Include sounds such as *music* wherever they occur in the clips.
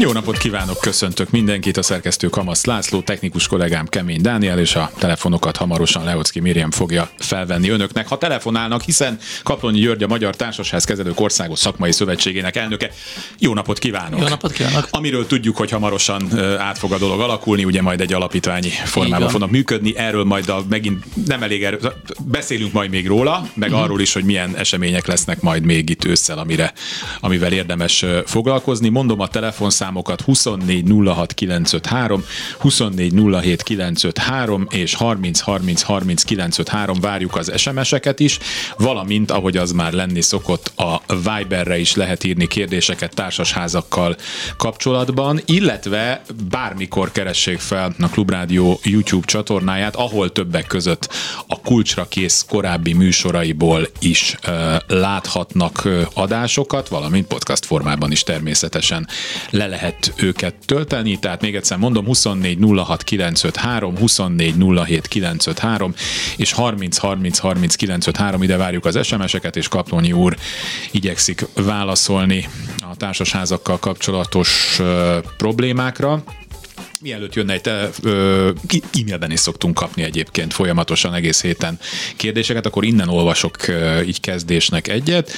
Jó napot kívánok, köszöntök mindenkit, a szerkesztő Kamasz László, technikus kollégám Kemény Dániel, és a telefonokat hamarosan Leocki Miriam fogja felvenni önöknek, ha telefonálnak, hiszen Kaplonyi György a Magyar Társasház Kezelők Országos Szakmai Szövetségének elnöke. Jó napot kívánok! Jó napot kívánok! Amiről tudjuk, hogy hamarosan át fog a dolog alakulni, ugye majd egy alapítványi formában fognak működni, erről majd a, megint nem elég erő, beszélünk majd még róla, meg uh-huh. arról is, hogy milyen események lesznek majd még itt ősszel, amire, amivel érdemes foglalkozni. Mondom a telefonszám számokat 24 06 953, 24 07 953 és 30 30 30 953 várjuk az SMS-eket is, valamint ahogy az már lenni szokott, a Viberre is lehet írni kérdéseket társasházakkal kapcsolatban, illetve bármikor keressék fel a Klubrádió YouTube csatornáját, ahol többek között a kulcsra kész korábbi műsoraiból is uh, láthatnak adásokat, valamint podcast formában is természetesen le lehet lehet őket tölteni, tehát még egyszer mondom, 24 06 953, 24 07 953, és 30 30 30 953, ide várjuk az SMS-eket, és Kaplonyi úr igyekszik válaszolni a társasházakkal kapcsolatos problémákra. Mielőtt jönne egy te, ö, e-mailben is szoktunk kapni egyébként folyamatosan egész héten kérdéseket, akkor innen olvasok így kezdésnek egyet.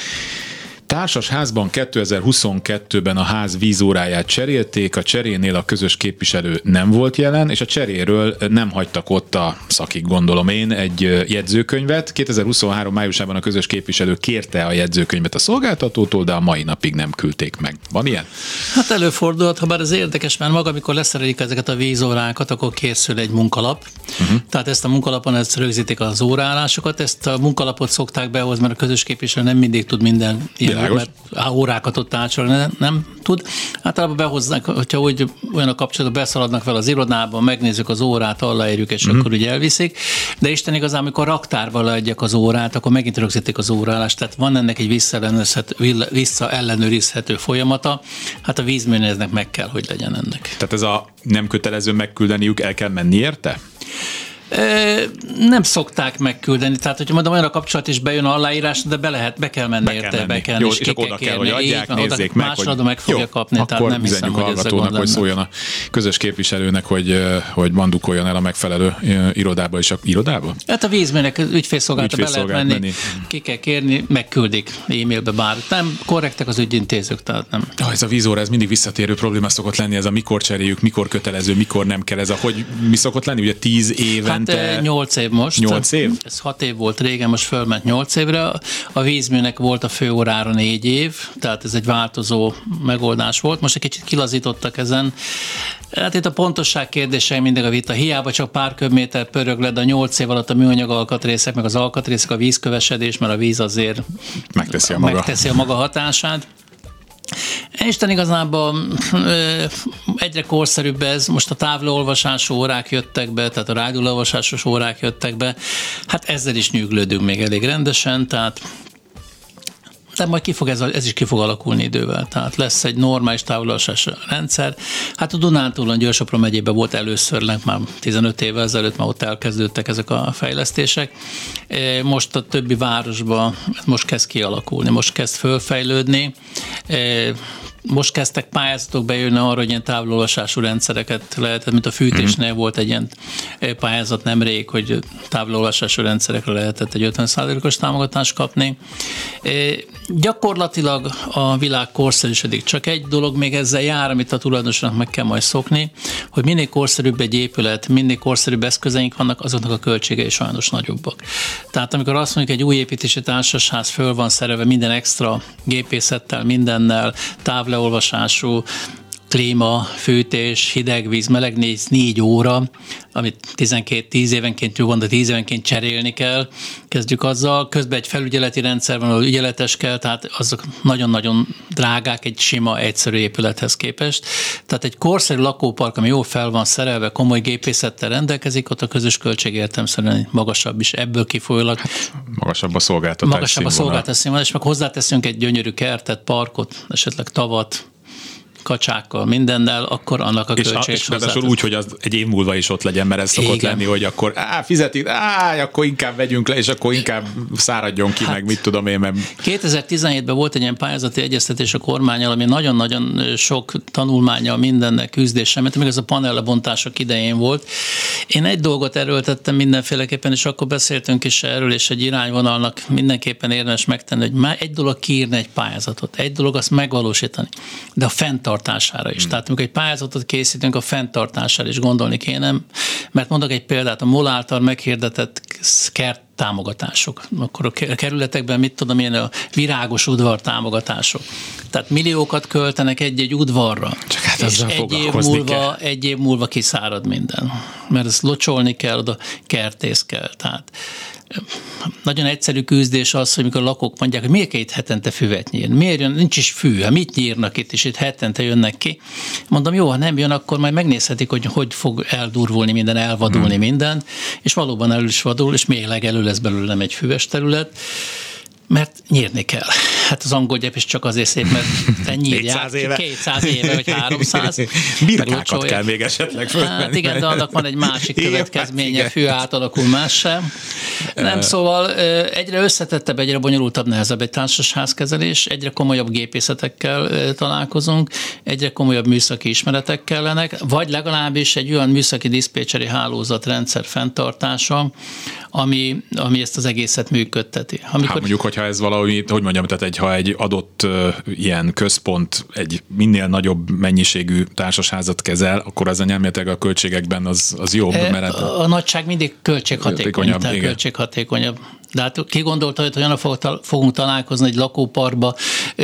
Társas házban 2022-ben a ház vízóráját cserélték, a cserénél a közös képviselő nem volt jelen, és a cseréről nem hagytak ott a szakik, gondolom én, egy jegyzőkönyvet. 2023 májusában a közös képviselő kérte a jegyzőkönyvet a szolgáltatótól, de a mai napig nem küldték meg. Van ilyen? Hát előfordulhat, ha bár ez érdekes, mert maga, amikor leszerelik ezeket a vízórákat, akkor készül egy munkalap. Uh-huh. Tehát ezt a munkalapon ezt rögzítik az órálásokat, ezt a munkalapot szokták behozni, mert a közös képviselő nem mindig tud minden ilyen Világos. mert órákat ott átsorolni nem, nem tud. Általában behozzák, hogyha úgy olyan a kapcsolatban beszaladnak fel az irodába, megnézzük az órát, aláírjuk, és mm-hmm. akkor ugye elviszik. De Isten igazán, amikor raktárba leadják az órát, akkor megint rögzítik az órálást, tehát van ennek egy visszaellenőrizhető folyamata. Hát a vízműnéznek meg kell, hogy legyen ennek. Tehát ez a nem kötelező megküldeniük, el kell menni érte? Nem szokták megküldeni, tehát hogyha mondom, olyan a kapcsolat is bejön a aláírás, de be lehet, be kell menni be érte, menni. be kell, jó, és, és oda kell, hogy adják, így, nézzék meg, másodra meg fogja jó, kapni, akkor tehát nem hiszem, hogy hallgatónak, hogy szóljon a közös képviselőnek, hogy, hogy mandukoljon el a megfelelő irodába és a irodába? Hát a vízműnek ügyfélszolgálata be lehet menni, menni, ki kell kérni, megküldik e-mailbe bár. Nem korrektek az ügyintézők, tehát nem. Ah, ez a vízóra, ez mindig visszatérő probléma szokott lenni, ez a mikor cseréljük, mikor kötelező, mikor nem kell, ez a hogy mi szokott lenni, ugye tíz éven évente... Hát 8 év most. 8 év? Ez 6 év volt régen, most fölment 8 évre. A vízműnek volt a főórára 4 év, tehát ez egy változó megoldás volt. Most egy kicsit kilazítottak ezen. Hát itt a pontosság kérdése mindig a vita. Hiába csak pár köbméter pörög le, de a 8 év alatt a műanyag alkatrészek, meg az alkatrészek, a vízkövesedés, mert a víz azért megteszi a maga, megteszi a maga hatását. Isten igazából egyre korszerűbb ez, most a távlóolvasású órák jöttek be, tehát a rádióolvasásos órák jöttek be, hát ezzel is nyűglődünk még elég rendesen, tehát de majd ki fog ez, ez is ki fog alakulni idővel. Tehát lesz egy normális távolásás rendszer. Hát a Dunántúlon Győrsopron megyében volt először, már 15 évvel ezelőtt már ott elkezdődtek ezek a fejlesztések. E, most a többi városban most kezd kialakulni, most kezd fölfejlődni e, most kezdtek pályázatok bejönni arra, hogy ilyen távololvasású rendszereket lehet, mint a fűtésnél mm-hmm. volt egy ilyen pályázat nemrég, hogy távololvasású rendszerekre lehetett egy 50%-os támogatást kapni. Gyakorlatilag a világ korszerűsödik. Csak egy dolog még ezzel jár, amit a tulajdonosnak meg kell majd szokni, hogy minél korszerűbb egy épület, minél korszerűbb eszközeink vannak, azoknak a költségei sajnos nagyobbak. Tehát amikor azt mondjuk, egy új építési társasház föl van szereve minden extra gépészettel, mindennel, távleolvasású, klíma, fűtés, hideg víz, meleg víz, négy óra, amit 12, 10 évenként, de 10 évenként cserélni kell. Kezdjük azzal. Közben egy felügyeleti rendszer van, ahol ügyeletes kell, tehát azok nagyon-nagyon drágák egy sima, egyszerű épülethez képest. Tehát egy korszerű lakópark, ami jó fel van szerelve, komoly gépészettel rendelkezik, ott a közös költség értelmszerűen magasabb is ebből kifolyólag. Hát, magasabb a szolgáltatás Magasabb a szolgáltatás színvonal, és meg hozzáteszünk egy gyönyörű kertet, parkot, esetleg tavat, kacsákkal, mindennel, akkor annak a költségek És, és úgy, hogy az egy év múlva is ott legyen, mert ez szokott Igen. lenni, hogy akkor á, fizetik, á, akkor inkább vegyünk le, és akkor inkább száradjon ki, hát, meg mit tudom én. Mert... 2017-ben volt egy ilyen pályázati egyeztetés a kormányal, ami nagyon-nagyon sok tanulmánya mindennek küzdése, mert még ez a panellebontások idején volt. Én egy dolgot erőltettem mindenféleképpen, és akkor beszéltünk is erről, és egy irányvonalnak mindenképpen érdemes megtenni, hogy már egy dolog kiírni egy pályázatot, egy dolog azt megvalósítani, de a fenntartására is. Hmm. Tehát amikor egy pályázatot készítünk, a fenntartására is gondolni kéne, mert mondok egy példát, a MOL által meghirdetett kert támogatások. Akkor a kerületekben mit tudom én, a virágos udvar támogatások. Tehát milliókat költenek egy-egy udvarra. Csak hát és egy év, múlva, kell. egy év múlva kiszárad minden. Mert ezt locsolni kell, oda kertész kell. Tehát nagyon egyszerű küzdés az, hogy mikor lakók mondják, hogy miért itt hetente füvet nyírni? Miért jön? Nincs is fű, hát mit nyírnak itt, és itt hetente jönnek ki. Mondom, jó, ha nem jön, akkor majd megnézhetik, hogy hogy fog eldurvulni minden, elvadulni hmm. minden, és valóban elő is vadul, és még legelő lesz belőle nem egy füves terület mert nyírni kell. Hát az angol gyep is csak azért szép, mert te nyírják 200 éve. 200 éve, vagy 300. Birkákat kell még esetleg fölvenni. Hát igen, de annak van egy másik következménye, fű átalakul más sem. Nem, szóval egyre összetettebb, egyre bonyolultabb, nehezebb egy társasházkezelés, egyre komolyabb gépészetekkel találkozunk, egyre komolyabb műszaki ismeretek kellenek, vagy legalábbis egy olyan műszaki diszpécseri hálózat rendszer fenntartása, ami, ami ezt az egészet működteti. Amikor... Hát mondjuk, hogyha ez valahogy, hogy mondjam, tehát egy, ha egy adott ilyen központ egy minél nagyobb mennyiségű társasházat kezel, akkor az nyelmétek a költségekben az, az jobb. Mert a, a, nagyság mindig költséghatékonyabb. Költséghatékonyabb. De hát ki gondolta, hogy olyan fogunk találkozni egy lakóparkba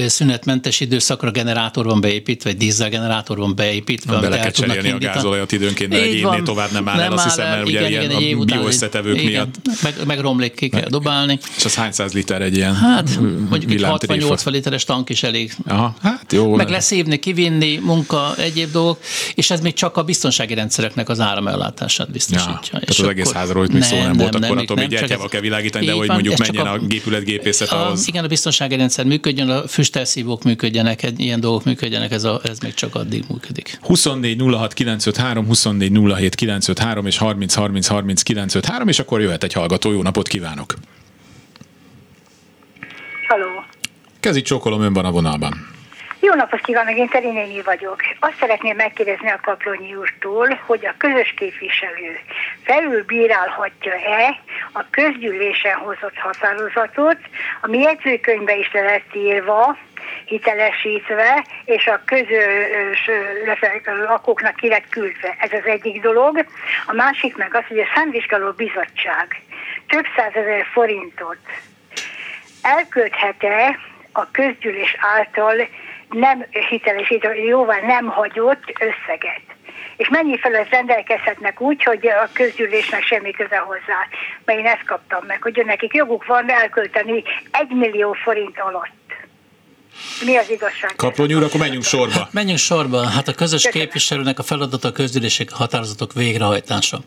szünetmentes időszakra generátor van beépítve, vagy dízelgenerátor van beépítve. Bele kell cserélni a gázolajat időnként, mert egy évnél tovább nem áll el, azt hiszem, mert ugye igen, ilyen a bioösszetevők miatt. Meg, meg romlik, ki kell dobálni. És az hány száz liter egy ilyen Hát mondjuk egy 60-80 literes tank is elég. Aha, hát jó. Meg leszívni, kivinni, munka, egyéb dolgok, és ez még csak a biztonsági rendszereknek az áramellátását biztosítja. Ja, tehát az egész házról hogy még szó nem, volt, akkor még gyertyával kell világítani, de hogy van, mondjuk menjen a, a gépületgépészet ahhoz. Igen, a biztonsági rendszer működjön, a füstelszívók működjenek, ilyen dolgok működjenek, ez, a, ez még csak addig működik. 24 06 953, 24 07 953 és 30 30 30 953, és akkor jöhet egy hallgató. Jó napot kívánok! Halló! Kezi csókolom, ön van a vonalban. Jó napot kívánok, én Terinéni vagyok. Azt szeretném megkérdezni a Kaplonyi úrtól, hogy a közös képviselő felülbírálhatja-e a közgyűlésen hozott határozatot, ami jegyzőkönyvbe is lett írva, hitelesítve, és a közös lakóknak ki lett küldve. Ez az egyik dolog. A másik meg az, hogy a számvizsgáló bizottság több százezer forintot elkölthet-e a közgyűlés által nem hitelesítő, jóval nem hagyott összeget. És mennyi felett rendelkezhetnek úgy, hogy a közgyűlésnek semmi köze hozzá. Mert én ezt kaptam meg, hogy nekik joguk van elkölteni egy millió forint alatt mi az igazság? Kaplony úr, akkor menjünk sorba. Menjünk sorba. Hát a közös Köszönöm. képviselőnek a feladata a közgyűlések határozatok végrehajtása,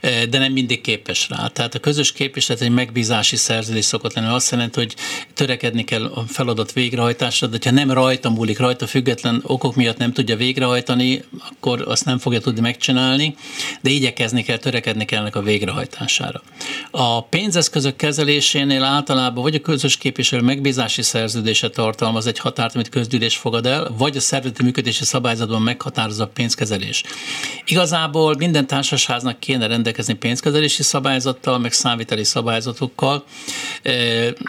e, de nem mindig képes rá. Tehát a közös képviselet egy megbízási szerződés szokott lenni. Azt jelenti, hogy törekedni kell a feladat végrehajtásra, de ha nem rajta múlik, rajta független okok miatt nem tudja végrehajtani, akkor azt nem fogja tudni megcsinálni, de igyekezni kell, törekedni kell ennek a végrehajtására. A pénzeszközök kezelésénél általában vagy a közös képviselő megbízási szerződése tartalmaz egy határt, amit közgyűlés fogad el, vagy a szervezeti működési szabályzatban meghatározza a pénzkezelés. Igazából minden társasháznak kéne rendelkezni pénzkezelési szabályzattal, meg számviteli szabályzatokkal.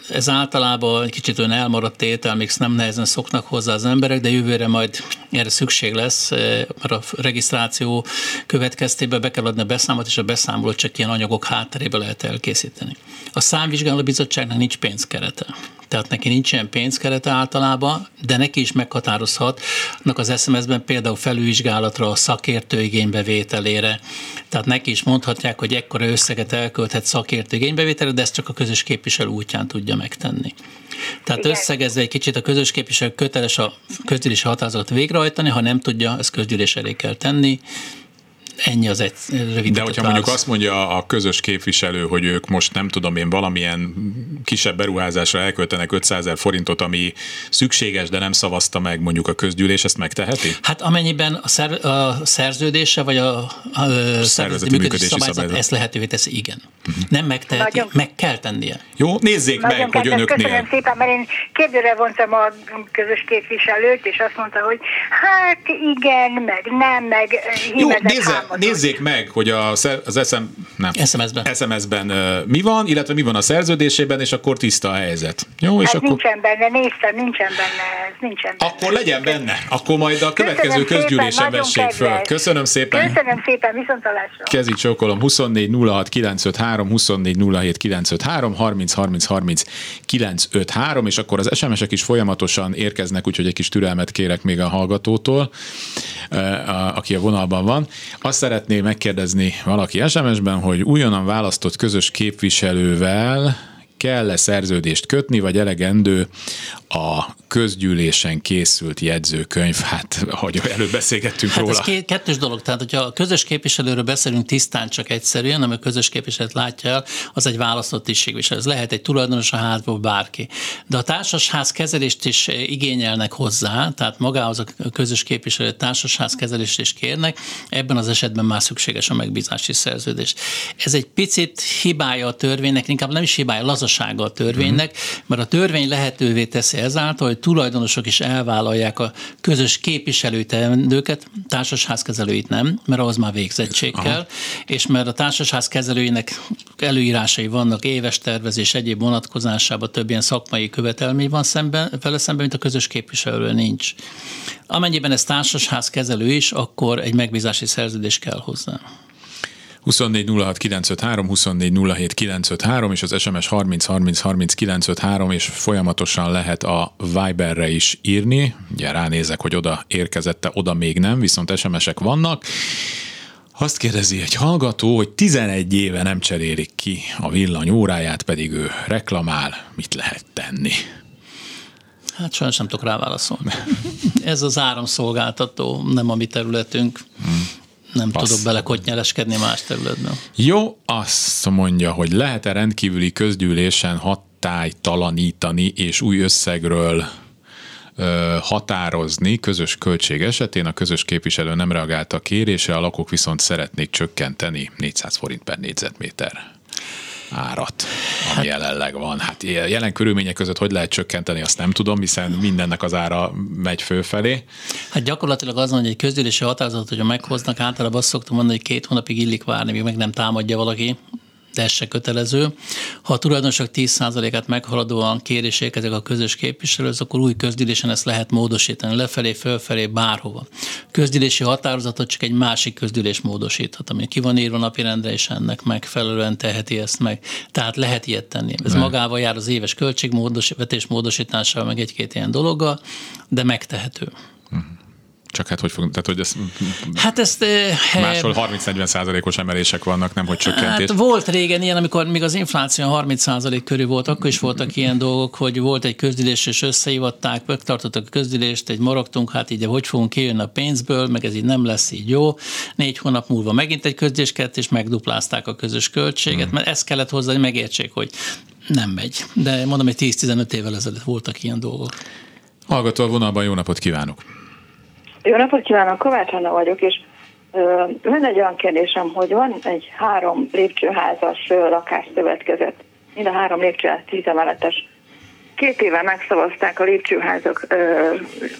Ez általában egy kicsit olyan elmaradt tétel, még nem nehezen szoknak hozzá az emberek, de jövőre majd erre szükség lesz, mert a regisztráció következtében be kell adni a beszámot, és a beszámolót csak ilyen anyagok hátterébe lehet elkészíteni. A számvizsgáló bizottságnak nincs pénzkerete tehát neki nincsen pénzkerete általában, de neki is meghatározhatnak az SMS-ben például felülvizsgálatra, a szakértő igénybevételére, tehát neki is mondhatják, hogy ekkora összeget elkölthet szakértő igénybevételre, de ezt csak a közös képviselő útján tudja megtenni. Tehát Igen. összegezve egy kicsit a közös képviselő köteles a közgyűlési határozatot végrehajtani, ha nem tudja, ezt közgyűlés elé kell tenni, Ennyi az egy rövid. De hogyha mondjuk azt mondja a közös képviselő, hogy ők most nem tudom én valamilyen kisebb beruházásra elköltenek 500 ezer forintot, ami szükséges, de nem szavazta meg mondjuk a közgyűlés, ezt megteheti? Hát amennyiben a, szer, a szerződése vagy a, a szervezeti működési szabályzat, szabályzat ezt lehetővé teszi, igen. Uh-huh. Nem megteheti, Nagyon... meg kell tennie. Jó, nézzék Nagyon meg, hogy önöknél. Köszönöm szépen, mert én kérdőre vontam a közös képviselőt, és azt mondta, hogy hát igen, meg nem, meg Jó, nézze, nézzék meg, hogy a, az SM, nem, SMS-ben. SMS-ben mi van, illetve mi van a szerződésében, és akkor tiszta a helyzet. Jó, és hát akkor... nincsen benne, néztem, nincsen benne, ez nincsen benne. Akkor legyen benne, akkor majd a következő Köszönöm közgyűlésen szépen, vessék föl. Köszönöm szépen. Köszönöm szépen, viszontalásra. Kezi csókolom, 24 06 953, 24 07 953, 30 30 30 953, és akkor az SMS-ek is folyamatosan érkeznek, úgyhogy egy kis türelmet kérek még a hallgatótól, aki a vonalban van. Azt szeretném megkérdezni valaki SMS-ben, hogy újonnan választott közös képviselővel kell-e szerződést kötni, vagy elegendő a közgyűlésen készült jegyzőkönyv, hát ahogy előbb beszélgettünk hát róla. Ez két, kettős dolog, tehát hogyha a közös képviselőről beszélünk tisztán csak egyszerűen, ami a közös képviselőt látja el, az egy választott tisztségviselő. Ez lehet egy tulajdonos a házból bárki. De a társasház kezelést is igényelnek hozzá, tehát magához a közös képviselő társasház kezelést is kérnek, ebben az esetben már szükséges a megbízási szerződés. Ez egy picit hibája a törvénynek, inkább nem is hibája, lazasága a törvénynek, mert a törvény lehetővé teszi ezáltal, hogy tulajdonosok is elvállalják a közös képviselőteendőket, társasházkezelőit nem, mert ahhoz már végzettség Aha. kell, és mert a társasház kezelőinek előírásai vannak, éves tervezés egyéb vonatkozásában több ilyen szakmai követelmény van szemben, vele szemben, mint a közös képviselő nincs. Amennyiben ez társasház kezelő is, akkor egy megbízási szerződés kell hozzá. 24 06 953, 24 07 953, és az SMS 30 30 30 953, és folyamatosan lehet a Viberre is írni. Ugye ránézek, hogy oda érkezette, oda még nem, viszont SMS-ek vannak. Azt kérdezi egy hallgató, hogy 11 éve nem cserélik ki a villany óráját, pedig ő reklamál, mit lehet tenni? Hát sajnos nem tudok rá válaszolni. Ez az áramszolgáltató, nem a mi területünk. Hmm nem Passz. tudok belekotnyeleskedni más területben. Jó, azt mondja, hogy lehet-e rendkívüli közgyűlésen hatálytalanítani és új összegről ö, határozni közös költség esetén. A közös képviselő nem reagált a kérésre, a lakók viszont szeretnék csökkenteni 400 forint per négyzetméter árat, ami hát, jelenleg van. Hát jelen körülmények között hogy lehet csökkenteni, azt nem tudom, hiszen mindennek az ára megy fölfelé. Hát gyakorlatilag az, hogy egy közgyűlési határozatot, hogyha meghoznak, általában azt szoktam mondani, hogy két hónapig illik várni, míg meg nem támadja valaki de ez se kötelező. Ha a tulajdonosok 10%-át meghaladóan kérések ezek a közös képviselők, akkor új közgyűlésen ezt lehet módosítani, lefelé, fölfelé, bárhova. Közgyűlési határozatot csak egy másik közgyűlés módosíthat, ami ki van írva napirendre, és ennek megfelelően teheti ezt meg. Tehát lehet ilyet tenni. Ez magával jár az éves költségvetés módosításával, meg egy-két ilyen dologgal, de megtehető. Csak hát hogy fog, tehát hogy ez hát ezt, máshol 30-40 százalékos emelések vannak, nem hogy csökkentés. Hát volt régen ilyen, amikor még az infláció 30 százalék körül volt, akkor is voltak ilyen dolgok, hogy volt egy közdülés, és összehívatták, megtartottak a közdülést, egy maragtunk, hát így hogy fogunk kijönni a pénzből, meg ez így nem lesz így jó. Négy hónap múlva megint egy közdülés kellett, és megduplázták a közös költséget, hmm. mert ezt kellett hozzá, hogy megértsék, hogy nem megy. De mondom, hogy 10-15 évvel ezelőtt voltak ilyen dolgok. Hallgató a vonalban, jó napot kívánok! Jó napot kívánok, Kovács Anna vagyok, és van egy olyan kérdésem, hogy van egy három lépcsőházas lakásszövetkezet, mind a három lépcsőház tíz emeletes. Két éve megszavazták a lépcsőházak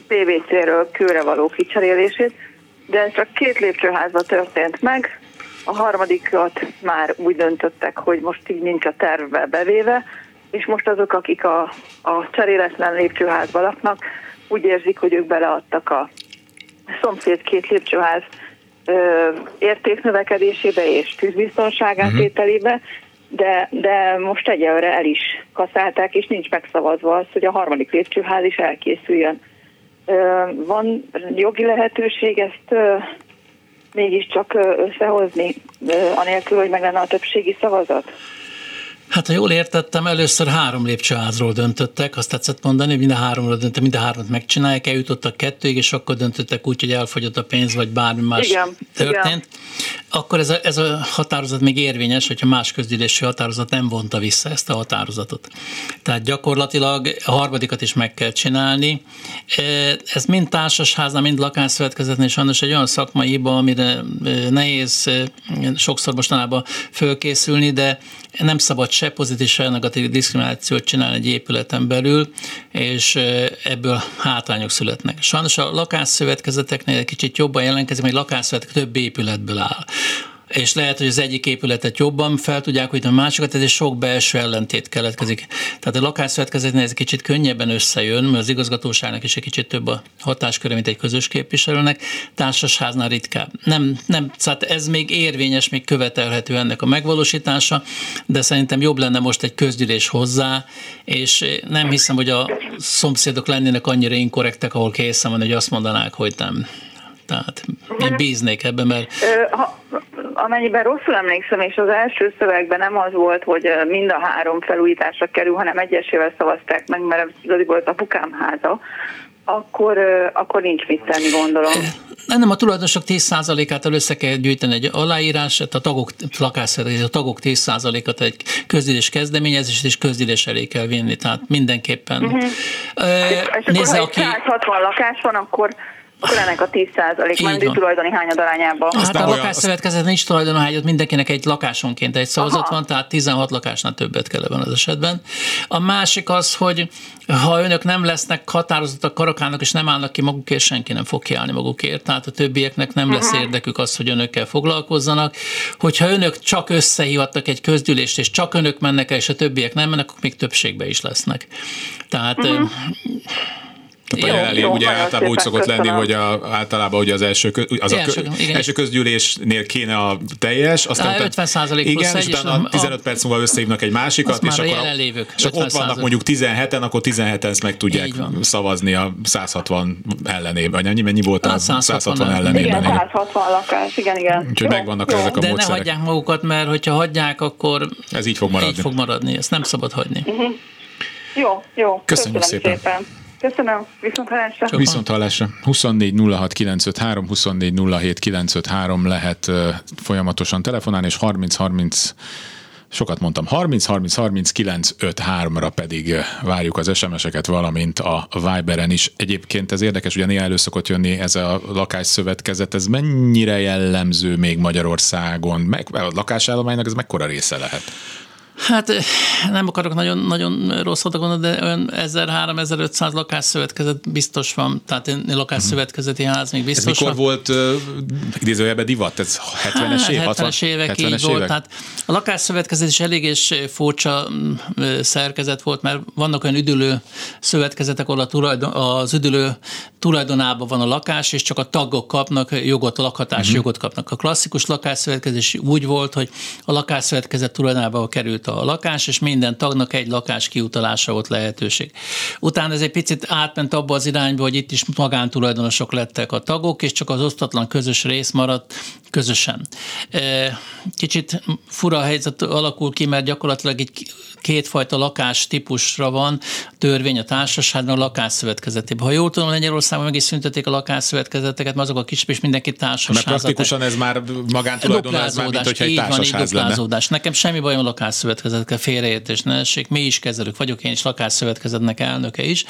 PVC-ről kőre való kicserélését, de ez csak két lépcsőházba történt meg, a harmadikat már úgy döntöttek, hogy most így nincs a tervbe bevéve, és most azok, akik a, a cseréletlen lépcsőházba laknak, úgy érzik, hogy ők beleadtak a szomszéd két lépcsőház ö, értéknövekedésébe és tűzbiztonság átételébe, mhm. uh-huh. de, de most egyelőre el is kaszálták, és nincs megszavazva az, hogy a harmadik lépcsőház is elkészüljön. Ö, van jogi lehetőség ezt ö, mégiscsak összehozni, ö, anélkül, hogy meg lenne a többségi szavazat? Hát, ha jól értettem, először három lépcsőházról döntöttek, azt tetszett mondani, hogy mind a háromról döntöttek, mind a hármat megcsinálják, eljutottak kettőig, és akkor döntöttek úgy, hogy elfogyott a pénz, vagy bármi más Igen, történt. igen. Akkor ez a, ez a határozat még érvényes, hogyha más közgyűlési határozat nem vonta vissza ezt a határozatot. Tehát gyakorlatilag a harmadikat is meg kell csinálni. E, Ez mind társasháznál, mind lakásszövetkezetnél sajnos egy olyan szakmai hiba, amire e, nehéz e, sokszor mostanában fölkészülni, de nem szabad se pozitív, se negatív diszkriminációt csinálni egy épületen belül, és ebből hátrányok születnek. Sajnos a lakásszövetkezeteknél egy kicsit jobban jelentkezik, mert egy lakásszövetkezet több épületből áll és lehet, hogy az egyik épületet jobban fel tudják hogy a másikat, ez egy sok belső ellentét keletkezik. Tehát a lakásszövetkezetnél ez egy kicsit könnyebben összejön, mert az igazgatóságnak is egy kicsit több a hatásköre, mint egy közös képviselőnek, társasháznál ritkább. Nem, nem, tehát ez még érvényes, még követelhető ennek a megvalósítása, de szerintem jobb lenne most egy közgyűlés hozzá, és nem hiszem, hogy a szomszédok lennének annyira inkorrektek, ahol készen van, hogy azt mondanák, hogy nem. Tehát én bíznék ebben, mert ha, amennyiben rosszul emlékszem, és az első szövegben nem az volt, hogy mind a három felújításra kerül, hanem egyesével szavazták meg, mert az apukám háza, akkor, akkor nincs mit tenni, gondolom. nem a tulajdonosok 10%-át össze kell gyűjteni egy aláírás, a tagok lakásszövetkezés, a tagok 10%-at egy közgyűlés kezdeményezést és közgyűlés elé kell vinni, tehát mindenképpen. Uh-huh. És akkor, Nézze, ha aki... egy 160 lakás van, akkor akkor ennek a 10 százalék, Így mert van. tulajdoni hányad arányában. Hát a olyan- lakásszövetkezet nincs tulajdonohágyat, mindenkinek egy lakásonként egy szavazat Aha. van, tehát 16 lakásnál többet kell ebben az esetben. A másik az, hogy ha önök nem lesznek határozottak karakának, és nem állnak ki magukért, senki nem fog kiállni magukért, tehát a többieknek nem lesz érdekük az, hogy önökkel foglalkozzanak. Hogyha önök csak összehívattak egy közgyűlést, és csak önök mennek el, és a többiek nem mennek, akkor még többségbe is lesznek. Tehát uh-huh. Tehát a Jó, jelenlég, jó, ugye általában úgy szokott lenni, köszönöm. hogy a, általában ugye az első, kö, az a Első, kö, igen. első közgyűlésnél kéne a teljes, aztán utána- 50% plusz igen, egy, és utána a- 15 perc múlva összehívnak egy másikat, és már a akkor, jelenlévők, és akkor ott 50%. vannak mondjuk 17-en, akkor 17-en ezt meg tudják szavazni a 160 ellenében, vagy mennyi, volt a Hát 160 160 ellen. ellenében. Igen, igen. 160 lakás, igen, igen. Úgyhogy Jó, megvannak jó. ezek a De ne módszerek. hagyják magukat, mert hogyha hagyják, akkor Ez így fog maradni. így fog maradni. Ezt nem szabad hagyni. Jó, jó. Köszönjük Köszönöm szépen. szépen. Köszönöm, viszont hallásra. Viszont hallásra 24 06 953, 24 07 953 lehet folyamatosan telefonálni, és 30 30 sokat mondtam, 30 30 30 953 ra pedig várjuk az SMS-eket, valamint a Viberen is. Egyébként ez érdekes, ugye néha elő szokott jönni ez a lakásszövetkezet, ez mennyire jellemző még Magyarországon? Meg, a lakásállománynak ez mekkora része lehet? Hát eh, nem akarok nagyon, nagyon rosszat gondolni, de olyan 1000-3500 lakásszövetkezet biztos van, tehát én lakásszövetkezeti ház még Ez biztos mikor van. volt uh, idézőjelben divat? Ez 70-es év? 70-es évek így volt. Tehát a lakásszövetkezet is elég és furcsa mm, ö, szerkezet volt, mert vannak olyan üdülő szövetkezetek, ahol a tulajdon, az üdülő tulajdonában van a lakás, és csak a tagok kapnak jogot, lakhatási uh-huh. jogot kapnak. A klasszikus lakásszövetkezés úgy volt, hogy a lakásszövetkezet tulajdonába került a lakás, és minden tagnak egy lakás kiutalása volt lehetőség. Utána ez egy picit átment abba az irányba, hogy itt is magántulajdonosok lettek a tagok, és csak az osztatlan közös rész maradt közösen. Kicsit fura helyzet alakul ki, mert gyakorlatilag egy kétfajta lakás típusra van törvény a társaságban, a lakásszövetkezetében. Ha jól tudom, Lengyelországban meg is szüntették a lakásszövetkezeteket, mert azok a kis és mindenki Mert társasházat. praktikusan ez már magántulajdon, ez már mint hogyha egy társasház lenne. Nekem semmi bajom a lakásszövetkezetekkel, félreértés ne essék. Mi is kezelők vagyok, én is lakásszövetkezetnek elnöke is.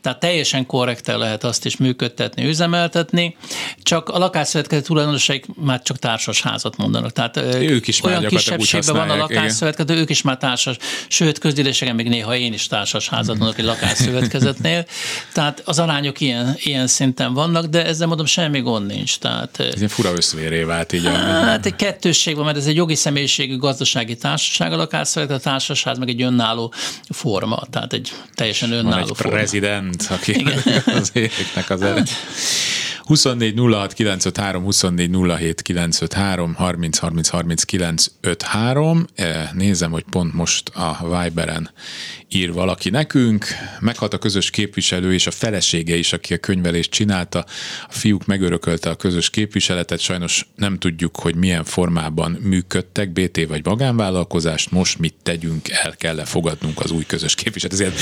Tehát teljesen korrekten lehet azt is működtetni, üzemeltetni, csak a lakásszövetkezet tulajdonosaik már csak társasházat mondanak. Tehát Ők is olyan kisebbségben van a használják, igen. lakásszövetkezet, ők is már társas, sőt, közgyűléseken még néha én is társasházat mondok egy lakásszövetkezetnél. Tehát az arányok ilyen, ilyen szinten vannak, de ezzel mondom, semmi gond nincs. Tehát, Ez ilyen fura összvéré vált így. A, Hát egy kettősség van, mert ez egy jogi személyiségű gazdasági társaság a lakásszövetkezet, a társasház meg egy önálló forma, tehát egy teljesen van önálló egy forma. prezident, aki *laughs* az éveknek az ered. 24 06 953, 24 07 953, 30 30 30 953. Nézem, hogy pont most a Viberen ír valaki nekünk. Meghalt a közös képviselő és a felesége is, aki a könyvelést csinálta. A fiúk megörökölte a közös képviseletet, sajnos nem tudjuk, hogy milyen formában működtek, BT vagy magánvállalkozást. Most mit tegyünk, el kell -e fogadnunk az új közös képviseletet. Ez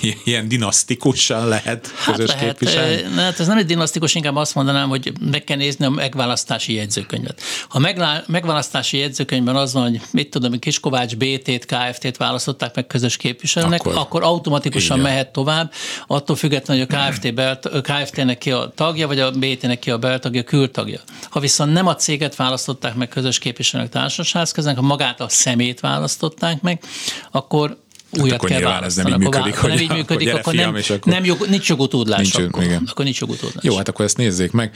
ilyen, *laughs* ilyen dinasztikusan lehet hát közös lehet. képviselő? Hát ez nem egy dinasztikus, inkább azt mondanám, hogy meg kell nézni a megválasztási jegyzőkönyvet. Ha a megválasztási jegyzőkönyvben az van, hogy mit tudom, Kiskovács BT-t, KFT-t választották meg közös képviselőnek, akkor, akkor automatikusan igen. mehet tovább, attól függetlenül, hogy a KFT belt, KFT-nek ki a tagja, vagy a BT-nek ki a beltagja, kültagja. Ha viszont nem a céget választották meg közös képviselőnek társaságkeznek, ha magát a szemét választották meg, akkor hát újat kell választani. Nem így működik, akkor, hogy, nem így működik, akkor, akkor, nem, akkor nem jog, nincs jogutódlás. Nincs, akkor, igen. akkor nincs jogutódlás. Jó, hát akkor ezt nézzék meg.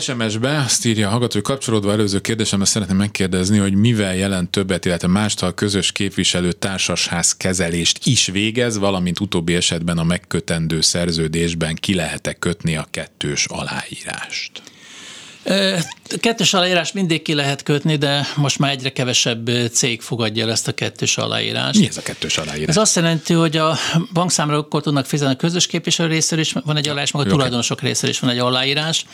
SMS-be azt írja a hallgató, hogy kapcsolódva előző kérdésemre szeretném megkérdezni, hogy mivel jelent többet, illetve mást, ha a közös képviselő társasház kezelést is végez, valamint utóbbi esetben a megkötendő szerződésben ki lehet-e kötni a kettős aláírást? Kettős aláírás mindig ki lehet kötni, de most már egyre kevesebb cég fogadja el ezt a kettős aláírást. Mi ez a kettős aláírás? Ez azt jelenti, hogy a bankszámra akkor tudnak fizetni a közös képviselő részéről is van egy aláírás, meg a tulajdonosok részéről is van egy aláírás.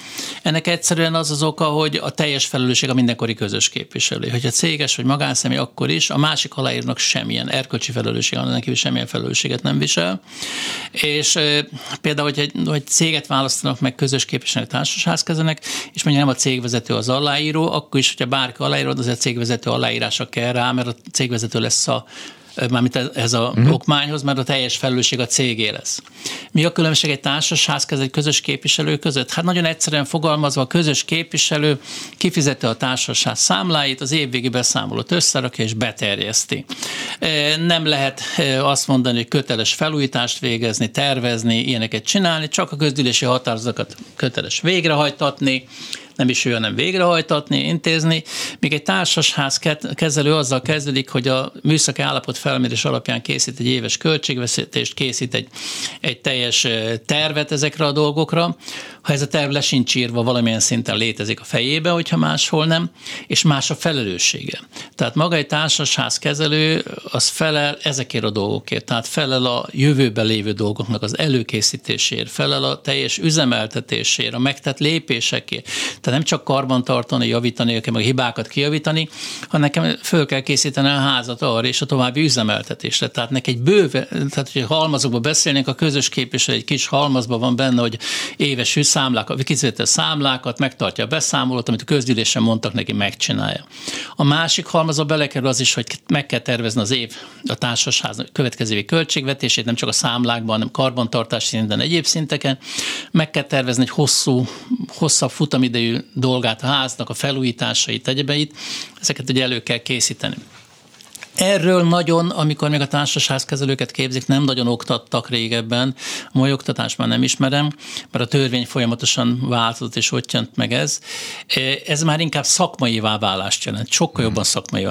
Ennek egyszerűen az az oka, hogy a teljes felelősség a mindenkori közös képviselő. Hogyha céges vagy magánszemély, akkor is a másik aláírnak semmilyen erkölcsi felelősség, annak kívül semmilyen felelősséget nem visel. És e, például, hogy egy, hogy céget választanak meg közös képviselő társasházkezenek, és mondjuk nem a cégvezető az aláíró, akkor is, hogyha bárki aláíró, az a cégvezető aláírása kell rá, mert a cégvezető lesz a mármint ez a uh-huh. okmányhoz, mert a teljes felelősség a cégé lesz. Mi a különbség egy társasház egy közös képviselő között? Hát nagyon egyszerűen fogalmazva a közös képviselő kifizeti a társasház számláit, az évvégi beszámolót összerakja és beterjeszti. Nem lehet azt mondani, hogy köteles felújítást végezni, tervezni, ilyeneket csinálni, csak a közgyűlési határozatokat köteles végrehajtatni, nem is ő, hanem végrehajtatni, intézni, míg egy társasház kezelő azzal kezdődik, hogy a műszaki állapot felmérés alapján készít egy éves költségveszítést, készít egy, egy teljes tervet ezekre a dolgokra. Ha ez a terv le sincs írva, valamilyen szinten létezik a fejébe, hogyha máshol nem, és más a felelőssége. Tehát maga egy társasház kezelő az felel ezekért a dolgokért, tehát felel a jövőben lévő dolgoknak az előkészítésért, felel a teljes üzemeltetésért, a megtett lépésekért. Tehát nem csak karban tartani, javítani, meg hibákat kijavítani, hanem nekem föl kell készíteni a házat arra és a további üzemeltetésre. Tehát neki egy bőve, tehát hogy halmazokba beszélnénk, a közös képviselő egy kis halmazban van benne, hogy éves számlákat, kifizetett számlákat, megtartja a beszámolót, amit a közgyűlésen mondtak neki, megcsinálja. A másik halmazba belekerül az is, hogy meg kell tervezni az év a társasház következő évi költségvetését, nem csak a számlákban, hanem karbantartás szinten, egyéb szinteken. Meg kell tervezni egy hosszú, hosszabb futamidejű dolgát, a háznak a felújításait, egyebeit, ezeket ugye elő kell készíteni. Erről nagyon, amikor még a társasházkezelőket képzik, nem nagyon oktattak régebben. A mai oktatást már nem ismerem, mert a törvény folyamatosan változott, és ott jött meg ez. Ez már inkább szakmai válást jelent, sokkal jobban szakmai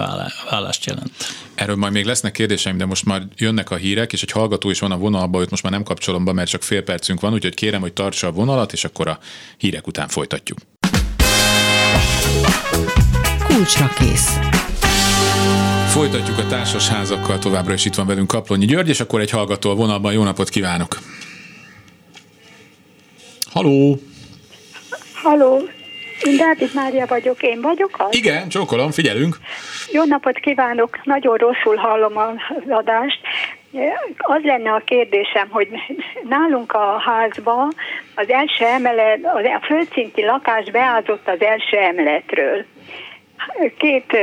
válást jelent. Erről majd még lesznek kérdéseim, de most már jönnek a hírek, és egy hallgató is van a vonalban, őt most már nem kapcsolom be, mert csak fél percünk van, úgyhogy kérem, hogy tartsa a vonalat, és akkor a hírek után folytatjuk. Kulcsra kész. Folytatjuk a társasházakkal, továbbra is itt van velünk Kaplonyi György, és akkor egy hallgató a vonalban. Jó napot kívánok! Haló! Haló! Én Dávid Mária vagyok, én vagyok az? Igen, csókolom, figyelünk. Jó napot kívánok, nagyon rosszul hallom az adást. Az lenne a kérdésem, hogy nálunk a házban az első emelet, a földszinti lakás beázott az első emeletről két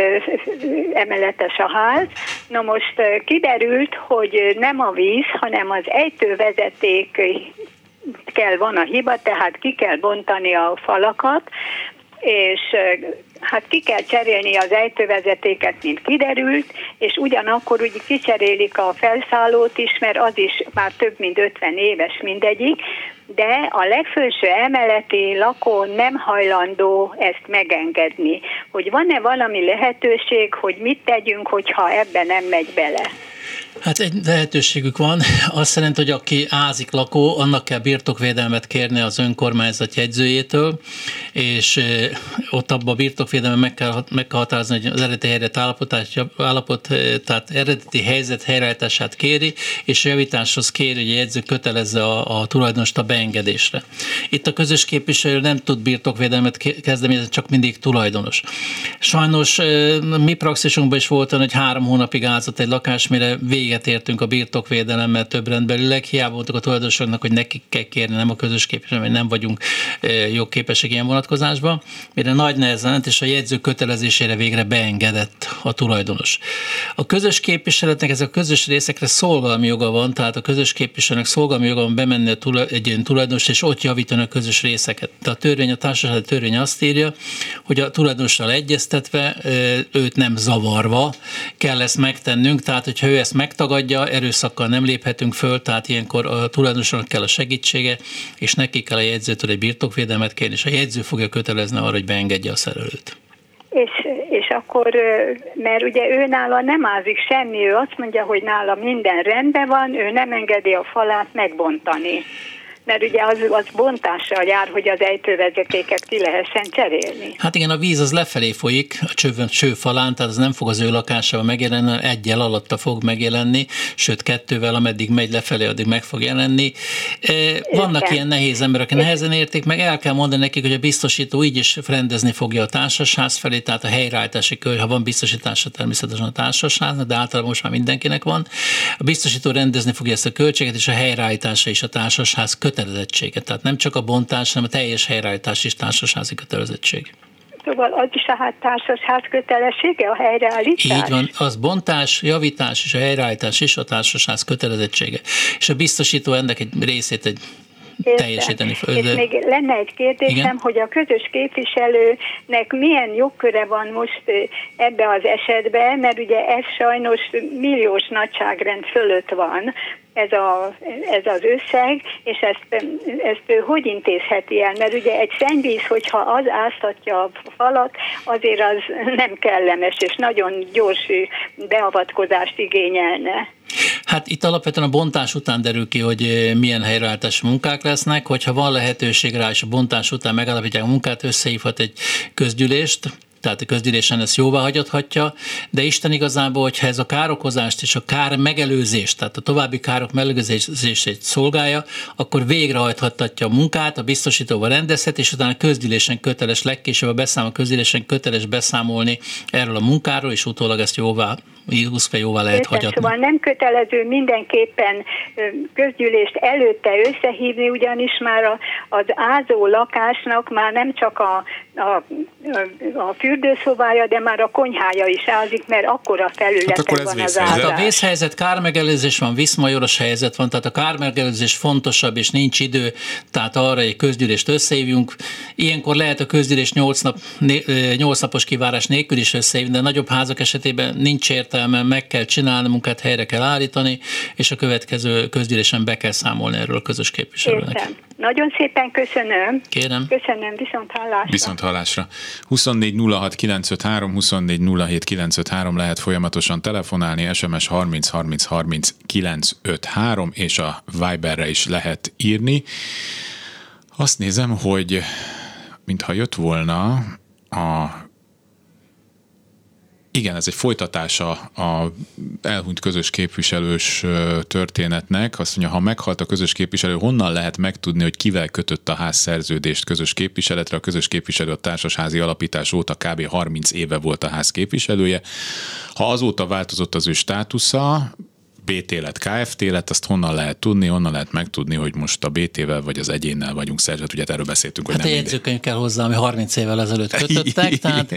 emeletes a ház. Na most kiderült, hogy nem a víz, hanem az ejtővezeték kell van a hiba, tehát ki kell bontani a falakat, és hát ki kell cserélni az ejtővezetéket, mint kiderült, és ugyanakkor úgy kicserélik a felszállót is, mert az is már több mint 50 éves mindegyik, de a legfőső emeleti lakó nem hajlandó ezt megengedni. Hogy van-e valami lehetőség, hogy mit tegyünk, hogyha ebben nem megy bele? Hát egy lehetőségük van. Azt szerint, hogy aki ázik lakó, annak kell birtokvédelmet kérni az önkormányzat jegyzőjétől, és ott abban a birtokvédelmet meg kell, meg kell határozni, hogy az eredeti helyzet állapot, tehát eredeti helyzet helyreállítását kéri, és a javításhoz kéri, hogy a jegyző kötelezze a, a tulajdonost a beengedésre. Itt a közös képviselő nem tud birtokvédelmet kezdeményezni, csak mindig tulajdonos. Sajnos mi praxisunkban is volt hogy három hónapig ázott egy lakás, mire véget értünk a birtokvédelemmel több rendbelileg. Hiába voltak a tulajdonosoknak, hogy nekik kell kérni, nem a közös képviselő, hogy nem vagyunk jogképesek ilyen vonatkozásban. Mire nagy nehezen és a jegyző kötelezésére végre beengedett a tulajdonos. A közös képviseletnek ez a közös részekre szolgalmi joga van, tehát a közös képviselőnek szolgalmi joga van bemenni egy tulajdonos, és ott javítani a közös részeket. De a törvény, a társasági törvény azt írja, hogy a tulajdonossal egyeztetve, őt nem zavarva kell ezt megtennünk, tehát hogyha ő ezt megtagadja, erőszakkal nem léphetünk föl, tehát ilyenkor a tulajdonosnak kell a segítsége, és neki kell a jegyzőtől egy birtokvédelmet kérni, és a jegyző fogja kötelezni arra, hogy beengedje a szerelőt. És, és akkor, mert ugye ő nála nem ázik semmi, ő azt mondja, hogy nála minden rendben van, ő nem engedi a falát megbontani mert ugye az, az bontással jár, hogy az ejtővezetéket ki lehessen cserélni. Hát igen, a víz az lefelé folyik a csővön, cső falán, tehát az nem fog az ő lakásával megjelenni, egyel alatta fog megjelenni, sőt kettővel, ameddig megy lefelé, addig meg fog jelenni. E, vannak Igen. ilyen nehéz emberek, nehezen érték meg, el kell mondani nekik, hogy a biztosító így is rendezni fogja a társasház felé, tehát a helyreállítási kör, ha van biztosítása természetesen a társasháznak, de általában most már mindenkinek van. A biztosító rendezni fogja ezt a költséget, és a helyreállítása is a társasház kötelező kötelezettsége. Tehát nem csak a bontás, hanem a teljes helyreállítás is társasházi kötelezettség. Szóval az is a hát társasház kötelessége, a helyreállítás? Így van, az bontás, javítás és a helyreállítás is a társasház kötelezettsége. És a biztosító ennek egy részét egy Értem. teljesíteni. És még lenne egy kérdésem, Igen? hogy a közös képviselőnek milyen jogköre van most ebbe az esetben, mert ugye ez sajnos milliós nagyságrend fölött van, ez, a, ez az összeg, és ezt, ezt ő hogy intézheti el? Mert ugye egy szennyvíz, hogyha az áztatja a falat, azért az nem kellemes, és nagyon gyors beavatkozást igényelne. Hát itt alapvetően a bontás után derül ki, hogy milyen helyreállítási munkák lesznek, hogyha van lehetőség rá, és a bontás után megállapítják a munkát, összehívhat egy közgyűlést, tehát a közgyűlésen ezt jóvá hagyathatja, de Isten igazából, hogyha ez a károkozást és a kár megelőzést, tehát a további károk megelőzését szolgálja, akkor végrehajthatja a munkát, a biztosítóval rendezhet, és utána a közgyűlésen köteles, legkésőbb a beszámol, a közgyűlésen köteles beszámolni erről a munkáról, és utólag ezt jóvá 20 jóval lehet Értem, hagyatni. Szóval nem kötelező mindenképpen közgyűlést előtte összehívni, ugyanis már az ázó lakásnak már nem csak a, a, a fürdőszobája, de már a konyhája is ázik, mert akkora felületen hát van az ázás. Hát a vészhelyzet, kármegelőzés van, viszmajoros helyzet van, tehát a kármegelőzés fontosabb, és nincs idő, tehát arra egy közgyűlést összehívjunk. Ilyenkor lehet a közgyűlés 8, nap, 8 napos kivárás nélkül is összehívni, de nagyobb házak esetében nincs értelme értelme, meg kell csinálni, munkát helyre kell állítani, és a következő közgyűlésen be kell számolni erről a közös képviselőnek. Értem. Nagyon szépen köszönöm. Kérem. Köszönöm, viszont hallásra. Viszont hallásra. 24 06 953, 24 07 953 lehet folyamatosan telefonálni, SMS 30 30 30 953, és a Viberre is lehet írni. Azt nézem, hogy mintha jött volna a igen, ez egy folytatása a elhunyt közös képviselős történetnek. Azt mondja, ha meghalt a közös képviselő, honnan lehet megtudni, hogy kivel kötött a ház szerződést közös képviseletre? A közös képviselő a társasházi alapítás óta kb. 30 éve volt a ház képviselője. Ha azóta változott az ő státusza, BT lett, KFT lett, azt honnan lehet tudni, honnan lehet megtudni, hogy most a BT-vel vagy az egyénnel vagyunk szerzett, ugye erről beszéltünk, hogy hát nem jegyzőkönyv kell hozzá, ami 30 évvel ezelőtt kötöttek, *laughs* tehát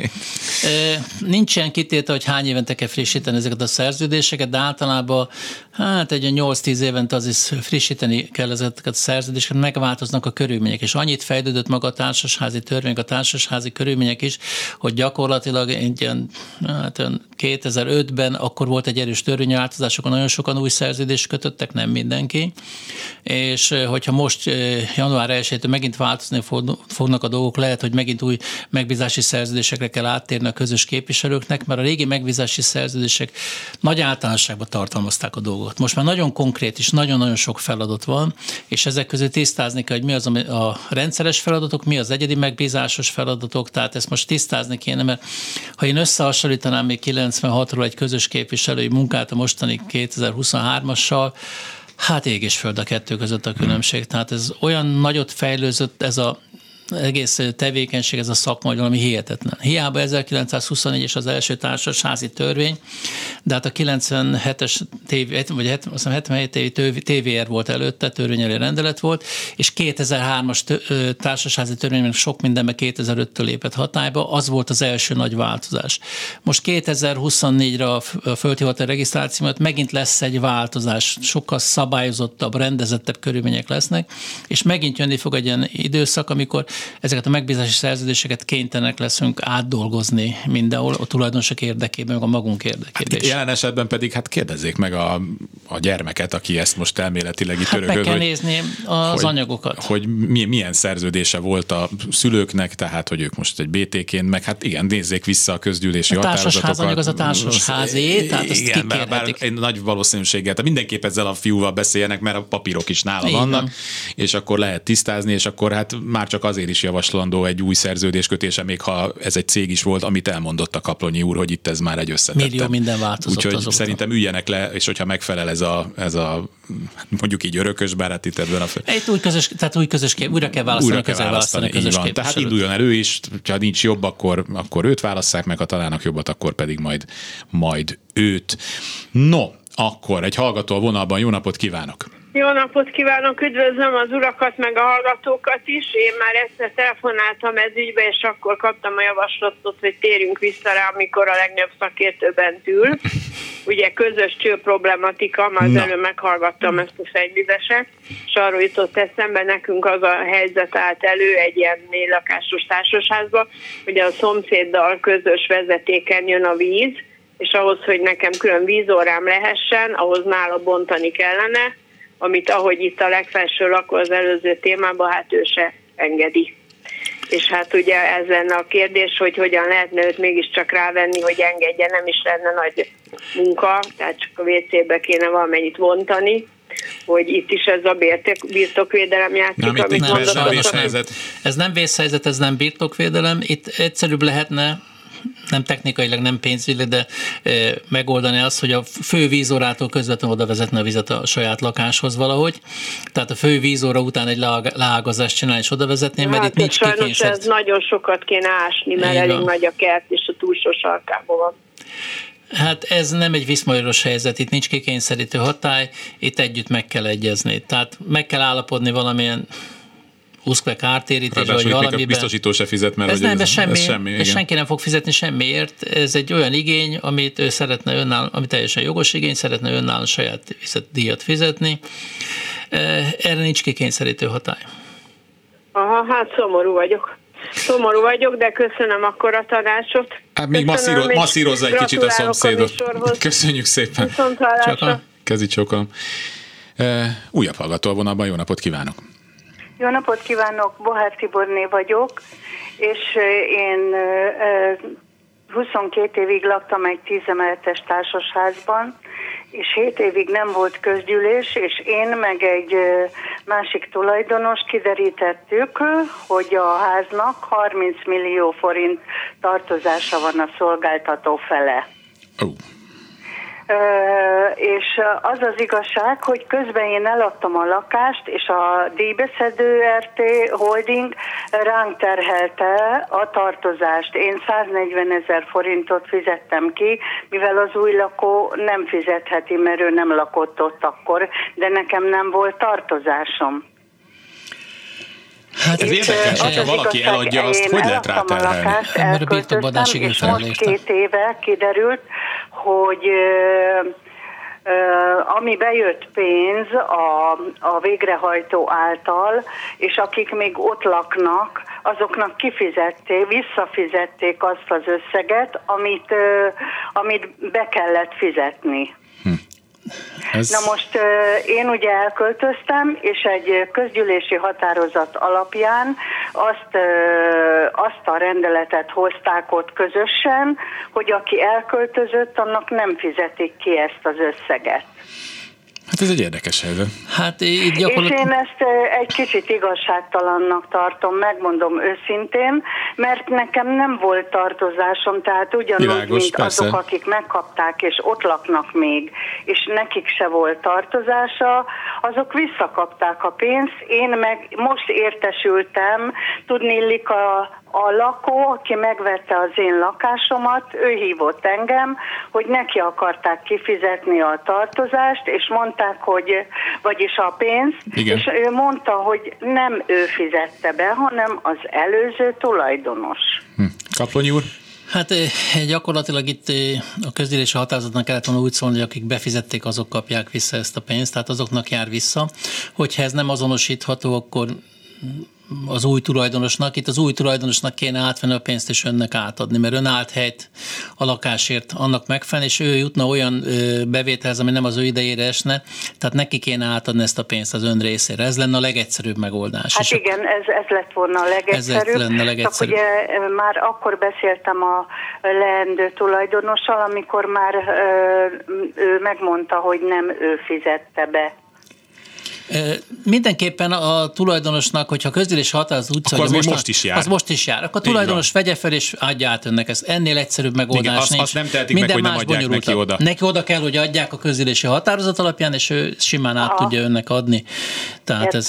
nincsen kitéte, hogy hány évente kell frissíteni ezeket a szerződéseket, de általában hát egy 8-10 évente az is frissíteni kell ezeket a szerződéseket, megváltoznak a körülmények, és annyit fejlődött maga a társasházi törvény, a társasházi körülmények is, hogy gyakorlatilag egy ilyen hát 2005-ben akkor volt egy erős törvényváltozás, akkor nagyon sokan új szerződést kötöttek, nem mindenki, és hogyha most január 1 megint változni fognak a dolgok, lehet, hogy megint új megbízási szerződésekre kell áttérni a közös képviselőknek, mert a régi megbízási szerződések nagy általánosságban tartalmazták a dolgot. Most már nagyon konkrét és nagyon-nagyon sok feladat van, és ezek közül tisztázni kell, hogy mi az a rendszeres feladatok, mi az egyedi megbízásos feladatok, tehát ezt most tisztázni kéne, mert ha én összehasonlítanám még 96-ról egy közös képviselői munkát a mostani 2023-assal, Hát ég és föld a kettő között a különbség. Tehát ez olyan nagyot fejlőzött ez a egész tevékenység, ez a szakma, hogy valami hihetetlen. Hiába 1924 és az első társasházi törvény, de hát a 97-es TV, vagy 77 évi TVR volt előtte, törvényelő rendelet volt, és 2003-as társasházi törvény sok mindenben 2005-től lépett hatályba, az volt az első nagy változás. Most 2024-re a földhivatal regisztráció megint lesz egy változás, sokkal szabályozottabb, rendezettebb körülmények lesznek, és megint jönni fog egy ilyen időszak, amikor ezeket a megbízási szerződéseket kénytelenek leszünk átdolgozni mindenhol a tulajdonosok érdekében, meg a magunk érdekében hát. Jelen esetben pedig hát kérdezzék meg a, a gyermeket, aki ezt most elméletileg itt hát örököl, meg kell hogy, nézni az hogy, anyagokat. Hogy milyen, milyen szerződése volt a szülőknek, tehát hogy ők most egy BT-ként, meg hát igen, nézzék vissza a közgyűlési a határozatokat. az a társasházé, tehát ezt igen, bár, bár nagy valószínűséggel, tehát mindenképp ezzel a fiúval beszéljenek, mert a papírok is nála igen. vannak, és akkor lehet tisztázni, és akkor hát már csak azért is javaslandó egy új szerződéskötése, még ha ez egy cég is volt, amit elmondott a Kaplonyi úr, hogy itt ez már egy összetett. Millió minden változott Úgyhogy azóta. szerintem üljenek le, és hogyha megfelel ez a, ez a mondjuk így örökös, bár hát itt ebben a... Egy új közös, tehát új közös kép, újra kell választani, újra kell választani, közös van. Tehát induljon elő is, ha nincs jobb, akkor, akkor őt válasszák meg, ha találnak jobbat, akkor pedig majd, majd őt. No, akkor egy hallgató a vonalban, jó napot kívánok! Jó napot kívánok, üdvözlöm az urakat, meg a hallgatókat is. Én már egyszer telefonáltam ez ügybe, és akkor kaptam a javaslatot, hogy térjünk vissza rá, amikor a legnagyobb szakértő bent ül. Ugye közös cső problematika, már az előbb meghallgattam ezt a fejlődéset, és arról jutott eszembe, nekünk az a helyzet állt elő egy ilyen négy lakásos társasházba, hogy a szomszéddal közös vezetéken jön a víz, és ahhoz, hogy nekem külön vízórám lehessen, ahhoz nála bontani kellene, amit ahogy itt a legfelső lakó az előző témában, hát ő se engedi. És hát ugye ez lenne a kérdés, hogy hogyan lehetne őt mégiscsak rávenni, hogy engedje, nem is lenne nagy munka, tehát csak a WC-be kéne valamennyit vontani, hogy itt is ez a birtokvédelem játszik, nem, amit nem, ez, nem ez nem vészhelyzet, ez nem birtokvédelem, itt egyszerűbb lehetne nem technikailag, nem pénzügyileg, de megoldani azt, hogy a fő vízórától közvetlenül oda vezetne a vizet a saját lakáshoz valahogy. Tehát a fő vízóra után egy leágazást csinálni és oda vezetni, mert hát, itt nincs kikényszerít. ez nagyon sokat kéne ásni, mert elég nagy a kert, és a túlsó sarkában van. Hát ez nem egy viszmajoros helyzet, itt nincs kikényszerítő hatály, itt együtt meg kell egyezni. Tehát meg kell állapodni valamilyen Uszkve kártérítés, vagy valamiben. A biztosító se fizet, mert ez nem, ez, semmi, ez semmi ez senki nem fog fizetni semmiért. Ez egy olyan igény, amit ő szeretne önálló, ami teljesen jogos igény, szeretne önálló saját díjat fizetni. E, erre nincs kikényszerítő hatály. Aha, hát szomorú vagyok. Szomorú vagyok, de köszönöm akkor a tanácsot. Hát még masszíro, masszírozza egy kicsit a szomszédot. A Köszönjük szépen. Csak Kezi csokolom. Uh, újabb hallgató a vonalban, jó napot kívánok! Jó napot kívánok, Bohár Tiborné vagyok, és én 22 évig laktam egy 10 emeletes társasházban, és 7 évig nem volt közgyűlés, és én meg egy másik tulajdonos kiderítettük, hogy a háznak 30 millió forint tartozása van a szolgáltató fele. Oh és az az igazság, hogy közben én eladtam a lakást, és a díjbeszedő RT Holding ránk terhelte a tartozást. Én 140 ezer forintot fizettem ki, mivel az új lakó nem fizetheti, mert ő nem lakott ott akkor, de nekem nem volt tartozásom. Hát ez érdekes, hogyha valaki eladja, azt hogy lehet ráterhelni? Mert a birtokbadás és most két éve kiderült, hogy ami bejött pénz a, a végrehajtó által, és akik még ott laknak, azoknak kifizették, visszafizették azt az összeget, amit, amit be kellett fizetni. Ez... Na most én ugye elköltöztem, és egy közgyűlési határozat alapján azt, azt a rendeletet hozták ott közösen, hogy aki elköltözött, annak nem fizetik ki ezt az összeget. Hát ez egy érdekes helyzet. Hát így gyakorlatilag... És én ezt egy kicsit igazságtalannak tartom, megmondom őszintén, mert nekem nem volt tartozásom, tehát ugyanúgy, Világos, mint persze. azok, akik megkapták, és ott laknak még, és nekik se volt tartozása, azok visszakapták a pénzt, én meg most értesültem, tudni illik a a lakó, aki megvette az én lakásomat, ő hívott engem, hogy neki akarták kifizetni a tartozást, és mondták, hogy, vagyis a pénzt, Igen. és ő mondta, hogy nem ő fizette be, hanem az előző tulajdonos. Hm. Kaplonyi úr? Hát gyakorlatilag itt a közgyűlési határozatnak kellett volna úgy szólni, hogy akik befizették, azok kapják vissza ezt a pénzt, tehát azoknak jár vissza. Hogyha ez nem azonosítható, akkor az új tulajdonosnak. Itt az új tulajdonosnak kéne átvenni a pénzt és önnek átadni, mert ön állt helyt a lakásért annak megfelelően, és ő jutna olyan bevételhez, ami nem az ő idejére esne, tehát neki kéne átadni ezt a pénzt az ön részére. Ez lenne a legegyszerűbb megoldás. Hát és igen, ez, ez lett volna a legegyszerűbb. Ez lenne a legegyszerűbb. Csak ugye már akkor beszéltem a leendő tulajdonossal, amikor már ő megmondta, hogy nem ő fizette be Mindenképpen a tulajdonosnak, hogyha közülés határ az utca, az most, most is jár. Az most is jár. Akkor a tulajdonos vegye fel és adja át önnek. Ez ennél egyszerűbb megoldás Igen, azt, nincs. Azt nem tehetik Minden meg, hogy nem adják neki oda. Neki oda kell, hogy adják a közülési határozat alapján, és ő simán át Aha. tudja önnek adni. Tehát ez,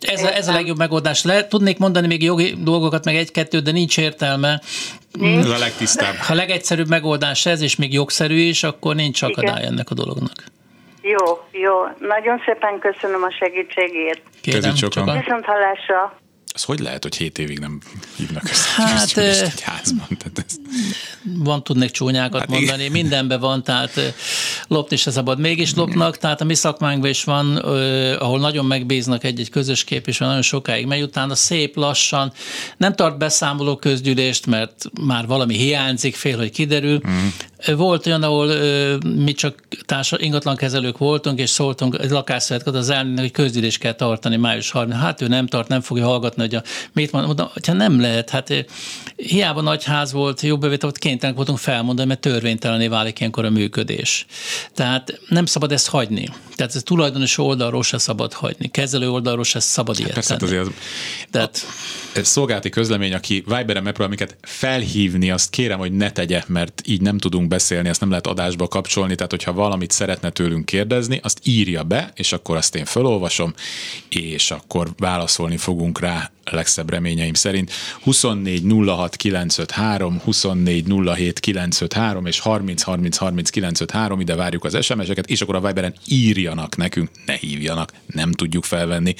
ez, a, ez a legjobb megoldás. Le, tudnék mondani még jogi dolgokat, meg egy-kettő, de nincs értelme. Ez a legtisztább. Ha a legegyszerűbb megoldás ez, és még jogszerű is, akkor nincs akadály Igen. ennek a dolognak. Jó, jó. Nagyon szépen köszönöm a segítségét. Kérem, sokan. Viszont hallásra. Az hogy lehet, hogy 7 évig nem hívnak össze hát, egy házban? Tehát ez... Van, tudnék csúnyákat hát mondani, igen. mindenben van, tehát lopni se szabad, mégis lopnak, tehát a mi szakmánkban is van, ahol nagyon megbíznak egy-egy közös kép, és nagyon sokáig megy, utána szép lassan, nem tart beszámoló közgyűlést, mert már valami hiányzik, fél, hogy kiderül. Mm. Volt olyan, ahol mi csak társa, ingatlankezelők voltunk, és szóltunk egy lakásszövetket az elnöknek, hogy közgyűlést kell tartani május 30. Hát ő nem tart, nem fogja hallgatni, hogy a, mit mond, hogyha nem lehet, hát hiába nagy ház volt, jó bevétel, ott kénytelenek voltunk felmondani, mert törvénytelené válik ilyenkor a működés. Tehát nem szabad ezt hagyni. Tehát ez tulajdonos oldalról se szabad hagyni, kezelő oldalról se szabad ilyet Persze, hát azért az, Tehát, a, szolgálati közlemény, aki Viberen megpróbál minket felhívni, azt kérem, hogy ne tegye, mert így nem tudunk beszélni, ezt nem lehet adásba kapcsolni, tehát hogyha valamit szeretne tőlünk kérdezni, azt írja be, és akkor azt én felolvasom, és akkor válaszolni fogunk rá legszebb reményeim szerint. 24 06 953, 24 07 953 és 30 30 30 953, ide várjuk az SMS-eket, és akkor a Viberen írjanak nekünk, ne hívjanak, nem tudjuk felvenni.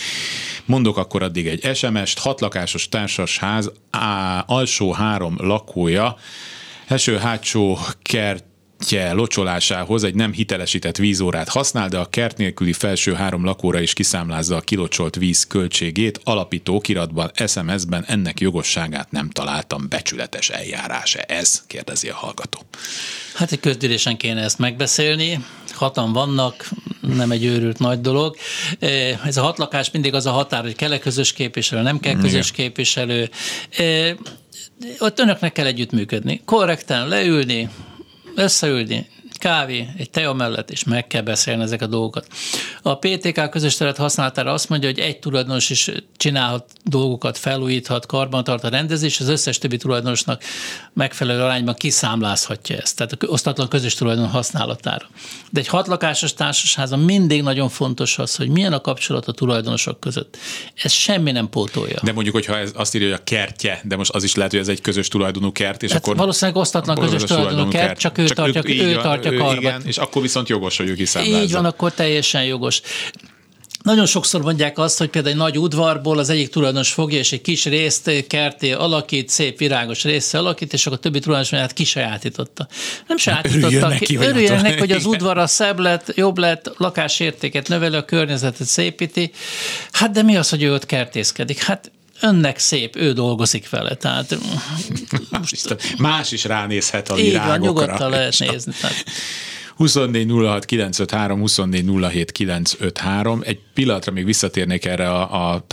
Mondok akkor addig egy SMS-t, hatlakásos társasház, á, alsó három lakója, első-hátsó kert kertje locsolásához egy nem hitelesített vízórát használ, de a kert nélküli felső három lakóra is kiszámlázza a kilocsolt víz költségét. Alapító kiratban, SMS-ben ennek jogosságát nem találtam. Becsületes eljárása ez? kérdezi a hallgató. Hát egy közgyűlésen kéne ezt megbeszélni. Hatan vannak, nem egy őrült nagy dolog. Ez a hatlakás mindig az a határ, hogy kell-e közös képviselő, nem kell közös képviselő. Ott önöknek kell együttműködni. Korrekten leülni, összeülni, kávé, egy teja mellett, és meg kell beszélni ezek a dolgokat. A PTK közös terület használatára azt mondja, hogy egy tulajdonos is csinálhat dolgokat, felújíthat, karban a rendezés, az összes többi tulajdonosnak megfelelő arányban kiszámlázhatja ezt, tehát a osztatlan közös tulajdon használatára. De egy hatlakásos társasházban mindig nagyon fontos az, hogy milyen a kapcsolat a tulajdonosok között. Ez semmi nem pótolja. De mondjuk, hogyha ez azt írja, hogy a kertje, de most az is lehet, hogy ez egy közös tulajdonú kert, és hát akkor... Valószínűleg osztatlan közös tulajdonú kert, kert, csak ő csak tartja, ő, ő tartja karbat. Igen, és akkor viszont jogos, hogy ő kiszámlázza. Így van, akkor teljesen jogos. Nagyon sokszor mondják azt, hogy például egy nagy udvarból az egyik tulajdonos fogja, és egy kis részt kerté alakít, szép virágos része alakít, és akkor a többi tulajdonos mondja, hát kisajátította. Nem sajátította. Örüljön neki, hogy, örüljön neki, hogy az udvara szebb lett, jobb lett, lakásértéket növeli, a környezetet szépíti. Hát de mi az, hogy ő ott kertészkedik? Hát önnek szép, ő dolgozik vele. Tehát *laughs* most... Más is ránézhet a virágokra. Így van, nyugodtan lehet nézni. Tehát 24 06 953, 24 07 953. Egy pillanatra még visszatérnék erre a, a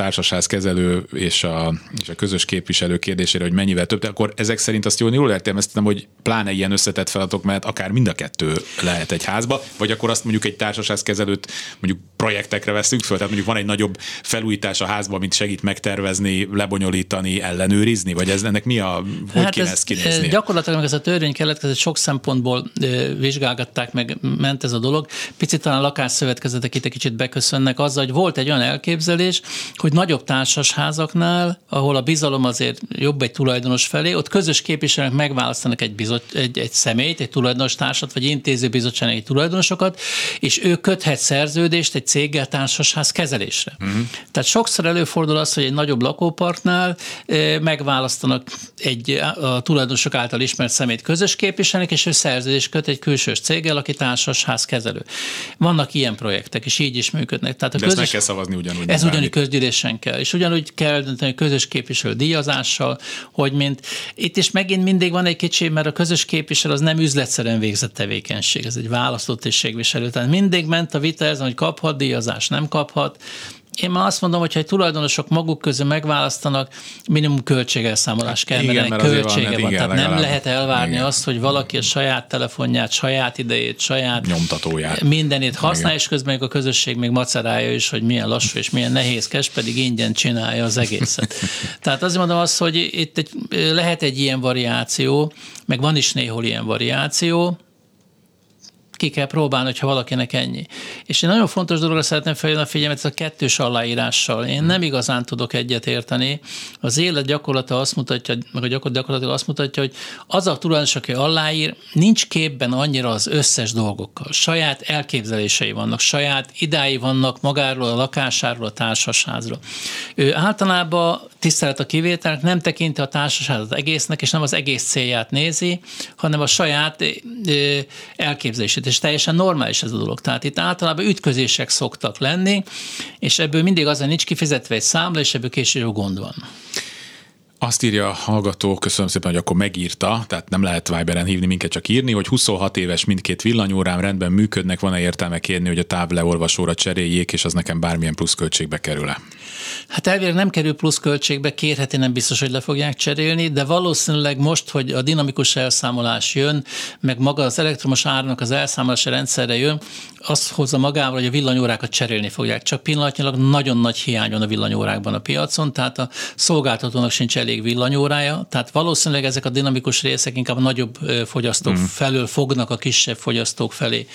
kezelő és a, és a közös képviselő kérdésére, hogy mennyivel több, de akkor ezek szerint azt jól, jól értelmeztem, hogy pláne ilyen összetett feladatok, mert akár mind a kettő lehet egy házba, vagy akkor azt mondjuk egy kezelőt mondjuk projektekre veszünk föl, tehát mondjuk van egy nagyobb felújítás a házban, mint segít megtervezni, lebonyolítani, ellenőrizni, vagy ez ennek mi a, hogy hát kéne ez, ezt kinézni? Gyakorlatilag ez a törvény keletkezett sok szempontból vizsgálgatták meg ment ez a dolog. Picit talán lakásszövetkezetek itt egy kicsit beköszönnek azzal, hogy volt egy olyan elképzelés, hogy nagyobb társasházaknál, ahol a bizalom azért jobb egy tulajdonos felé, ott közös képviselők megválasztanak egy, bizot, egy, egy személyt, egy tulajdonos társat, vagy intézőbizottsági tulajdonosokat, és ő köthet szerződést egy céggel társasház kezelésre. Uh-huh. Tehát sokszor előfordul az, hogy egy nagyobb lakópartnál eh, megválasztanak egy a tulajdonosok által ismert szemét közös képviselőnek, és ő szerződést köt egy külsős céggel, aki társasház kezelő. Vannak ilyen projektek, és így is működnek. Tehát a De közös, ezt meg kell szavazni ugyanúgy. Ez ugyanúgy közgyűlésen kell, és ugyanúgy kell dönteni közös képviselő díjazással, hogy mint itt is megint mindig van egy kicsi, mert a közös képviselő az nem üzletszerűen végzett tevékenység, ez egy választott tisztségviselő. Tehát mindig ment a vita ezen, hogy kaphat díjazás, nem kaphat. Én már azt mondom, hogy ha egy tulajdonosok maguk közül megválasztanak, minimum költségelszámolás kell, igen, mert költsége van. van. Igen, Tehát nem lehet elvárni igen. azt, hogy valaki a saját telefonját, saját idejét, saját nyomtatóját, mindenét használja, és közben a közösség még macerálja is, hogy milyen lassú és milyen nehézkes, pedig ingyen csinálja az egészet. *laughs* Tehát azért mondom azt, hogy itt egy, lehet egy ilyen variáció, meg van is néhol ilyen variáció, ki kell próbálni, hogyha valakinek ennyi. És én nagyon fontos dologra szeretném felhívni a figyelmet, ez a kettős aláírással. Én nem igazán tudok egyet érteni. Az élet gyakorlata azt mutatja, meg a gyakorlat gyakorlatilag azt mutatja, hogy az a tulajdonos, aki aláír, nincs képben annyira az összes dolgokkal. Saját elképzelései vannak, saját idái vannak magáról, a lakásáról, a társasházról. Ő általában tisztelet a kivételnek, nem tekinti a társasházat egésznek, és nem az egész célját nézi, hanem a saját elképzelését, és teljesen normális ez a dolog. Tehát itt általában ütközések szoktak lenni, és ebből mindig az, hogy nincs kifizetve egy számla, és ebből később gond van. Azt írja a hallgató, köszönöm szépen, hogy akkor megírta, tehát nem lehet Viberen hívni minket, csak írni, hogy 26 éves mindkét villanyórám rendben működnek, van-e értelme kérni, hogy a távleolvasóra cseréljék, és az nekem bármilyen pluszköltségbe kerül-e? Hát elvileg nem kerül plusz költségbe, kérheti, nem biztos, hogy le fogják cserélni, de valószínűleg most, hogy a dinamikus elszámolás jön, meg maga az elektromos árnak az elszámolási rendszerre jön, az hozza magával, hogy a villanyórákat cserélni fogják. Csak pillanatnyilag nagyon nagy hiány van a villanyórákban a piacon, tehát a szolgáltatónak sincs elég villanyórája, tehát valószínűleg ezek a dinamikus részek inkább a nagyobb fogyasztók mm. felől fognak a kisebb fogyasztók felé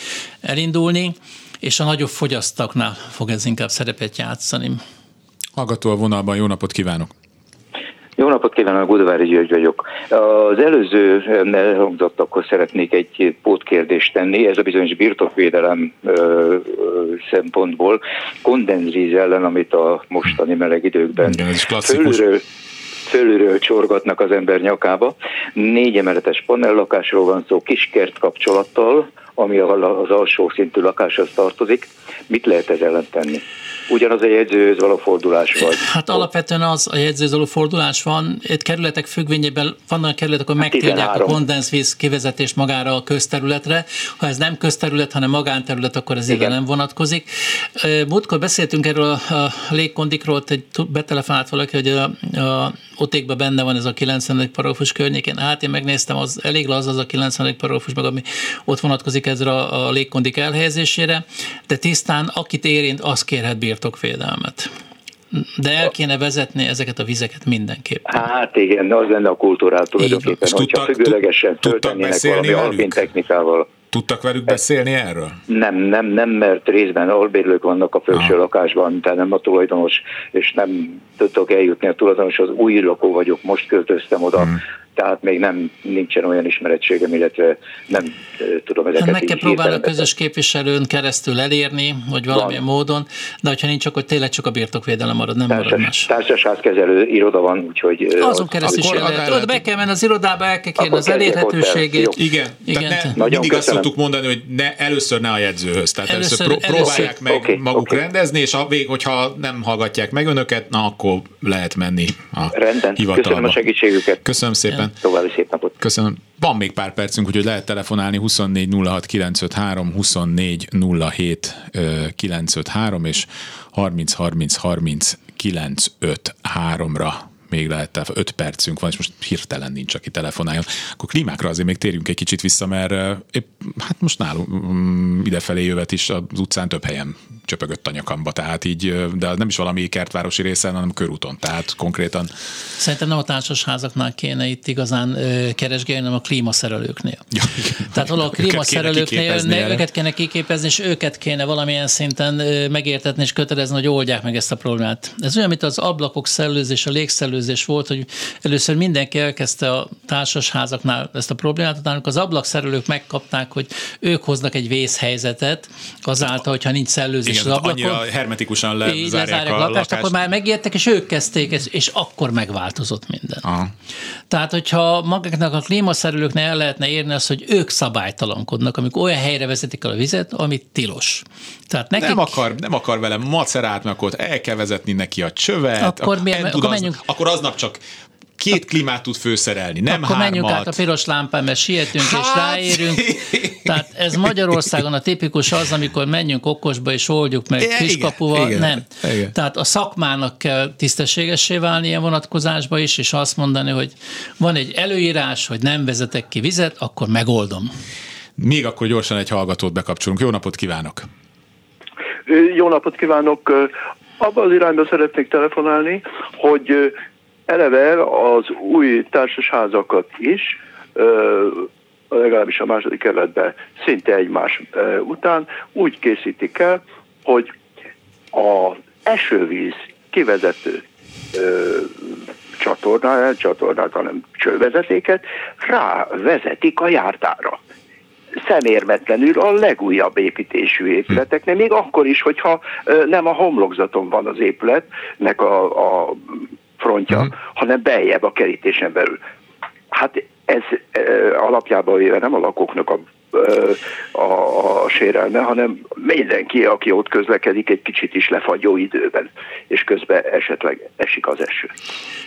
elindulni, és a nagyobb fogyasztóknál fog ez inkább szerepet játszani. Hallgató a vonalban, jó napot kívánok! Jó napot kívánok, Budavári György vagyok. Az előző elhangzottakhoz szeretnék egy pótkérdést tenni, ez a bizonyos birtokvédelem szempontból kondenzvíz ellen, amit a mostani meleg időkben Igen, ez fölülről, fölülről csorgatnak az ember nyakába. Négy emeletes panellakásról van szó, kiskert kapcsolattal, ami az alsó szintű lakáshoz tartozik. Mit lehet ez ellen tenni? Ugyanaz a jegyzőhöz való fordulás vagy. Hát alapvetően az a jegyzőhöz való fordulás van. Itt kerületek függvényében vannak kerületek, ahol megtiltják a kondenzvíz kivezetést magára a közterületre. Ha ez nem közterület, hanem magánterület, akkor ez igen nem vonatkozik. Múltkor beszéltünk erről a légkondikról, egy betelefonált valaki, hogy a, a otékban benne van ez a 90. paragrafus környékén. Hát én megnéztem, az elég az az a 90. paragrafus, meg ami ott vonatkozik ezre a, a légkondik elhelyezésére, de tisztán akit érint, az kérhet birtokvédelmet. De el kéne vezetni ezeket a vizeket mindenképpen. Hát igen, az lenne a kultúrát tulajdonképpen, hogyha függőlegesen töltenének valami alpin technikával. Tudtak velük beszélni erről? Nem, nem, nem, mert részben albérlők vannak a felső ah. lakásban, tehát nem a tulajdonos, és nem tudtok eljutni a tulajdonos, az új lakó vagyok, most költöztem oda, hmm tehát még nem nincsen olyan ismerettségem, illetve nem tudom ezeket hát Meg kell próbálni a közös képviselőn keresztül elérni, hogy valamilyen van. módon, de hogyha nincs, akkor tényleg csak a birtokvédelem marad, nem Társas, marad más. Társasházkezelő iroda van, úgyhogy... Azon keresztül is lehet. Be kell menni az irodába, el kell kérni az elérhetőségét. Igen, Igen. Tehát ne, mindig azt szoktuk mondani, hogy ne, először ne a jegyzőhöz. Tehát először, először próbálják először. meg okay, maguk okay. rendezni, és a vég, hogyha nem hallgatják meg önöket, na akkor lehet menni a Rendben. hivatalba. Köszönöm a segítségüket. Köszönöm szépen. További szép napot. Köszönöm. Van még pár percünk, úgyhogy lehet telefonálni 24 06 953, 24 07 953 és 30 30 30 953-ra még lehet, 5 percünk van, és most hirtelen nincs, aki telefonáljon. Akkor klímákra azért még térjünk egy kicsit vissza, mert épp, hát most nálunk mm, idefelé jövet is az utcán több helyen csöpögött a nyakamba, tehát így, de nem is valami kertvárosi részen, hanem körúton, tehát konkrétan. Szerintem nem a társasházaknál kéne itt igazán keresgélni, hanem a klímaszerelőknél. Ja, tehát valahol a klímaszerelőknél őket kéne, őket kéne kiképezni, és őket kéne valamilyen szinten megértetni és kötelezni, hogy oldják meg ezt a problémát. Ez olyan, mint az ablakok szellőzés, a légszellőzés volt, hogy először mindenki elkezdte a társasházaknál ezt a problémát, utána az ablakszerelők megkapták, hogy ők hoznak egy vészhelyzetet azáltal, hogyha nincs szellőzés Igen, az ablakon. Annyira hermetikusan lezárják a, a lakást, lakást, akkor már megijedtek, és ők kezdték ezt, és akkor megváltozott minden. Aha. Tehát, hogyha magaknak a klímaszerelőknek el lehetne érni azt, hogy ők szabálytalankodnak, amikor olyan helyre vezetik el a vizet, amit tilos. Tehát nekik... nem, akar, nem akar vele macerát, mert akkor el kell vezetni neki a csövet, akkor, akkor, milyen, akkor, menjünk... akkor aznap csak két klímát tud főszerelni, nem Akkor hármat. menjünk át a piros lámpán, mert sietünk hát... és ráérünk. *laughs* Tehát ez Magyarországon a tipikus az, amikor menjünk okosba és oldjuk meg igen, kiskapuval. Igen, nem. Igen. Tehát a szakmának kell tisztességessé válni ilyen vonatkozásba is, és azt mondani, hogy van egy előírás, hogy nem vezetek ki vizet, akkor megoldom. Még akkor gyorsan egy hallgatót bekapcsolunk. Jó napot kívánok! Jó napot kívánok! Abban az irányba szeretnék telefonálni, hogy eleve az új társasházakat is, legalábbis a második kerületben szinte egymás után úgy készítik el, hogy az esővíz kivezető csatornát, csatornát, hanem csővezetéket rávezetik a jártára. Szemérmetlenül a legújabb építésű épületeknél, még akkor is, hogyha nem a homlokzaton van az épületnek a, a frontja, uh-huh. hanem beljebb a kerítésen belül. Hát ez e, alapjában véve nem a lakóknak a a, a sérelme, hanem mindenki, aki ott közlekedik, egy kicsit is lefagyó időben, és közben esetleg esik az eső.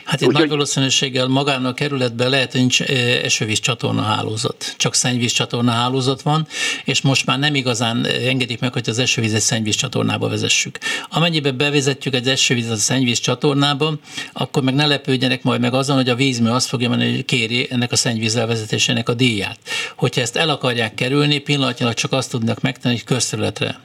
Hát egy Úgy, nagy valószínűséggel magának a kerületben lehet, hogy nincs esővíz csatorna hálózat, csak szennyvíz csatorna hálózat van, és most már nem igazán engedik meg, hogy az esővíz egy szennyvíz csatornába vezessük. Amennyiben bevezetjük egy esővíz a szennyvíz csatornába, akkor meg ne lepődjenek majd meg azon, hogy a vízmű azt fogja mondani, hogy kéri ennek a szennyvíz elvezetésének a díját. Hogyha ezt el akarják kerülni, pillanatnyilag csak azt tudnak megtenni, hogy közterületre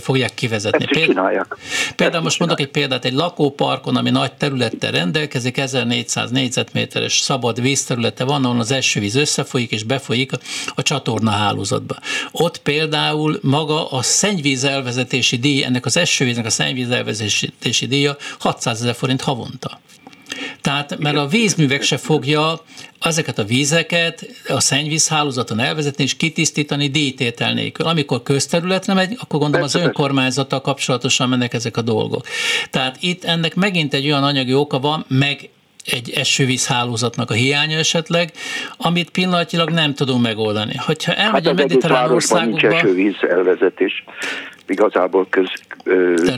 fogják kivezetni. Ezt csinálják. Például most mondok egy példát, egy lakóparkon, ami nagy területtel rendelkezik, 1400 négyzetméteres szabad vízterülete van, ahol az esővíz összefolyik és befolyik a csatorna hálózatba. Ott például maga a szennyvíz elvezetési díj, ennek az esővíznek a szennyvíz elvezetési díja 600 ezer forint havonta. Tehát, mert a vízművek se fogja ezeket a vízeket a szennyvízhálózaton elvezetni és kitisztítani díjtétel nélkül. Amikor közterületre megy, akkor gondolom az önkormányzattal kapcsolatosan mennek ezek a dolgok. Tehát itt ennek megint egy olyan anyagi oka van, meg egy esővízhálózatnak a hiánya esetleg, amit pillanatilag nem tudunk megoldani. Hogyha elmegy hát a mediterrán országokba... nincs esővíz elvezetés igazából köz,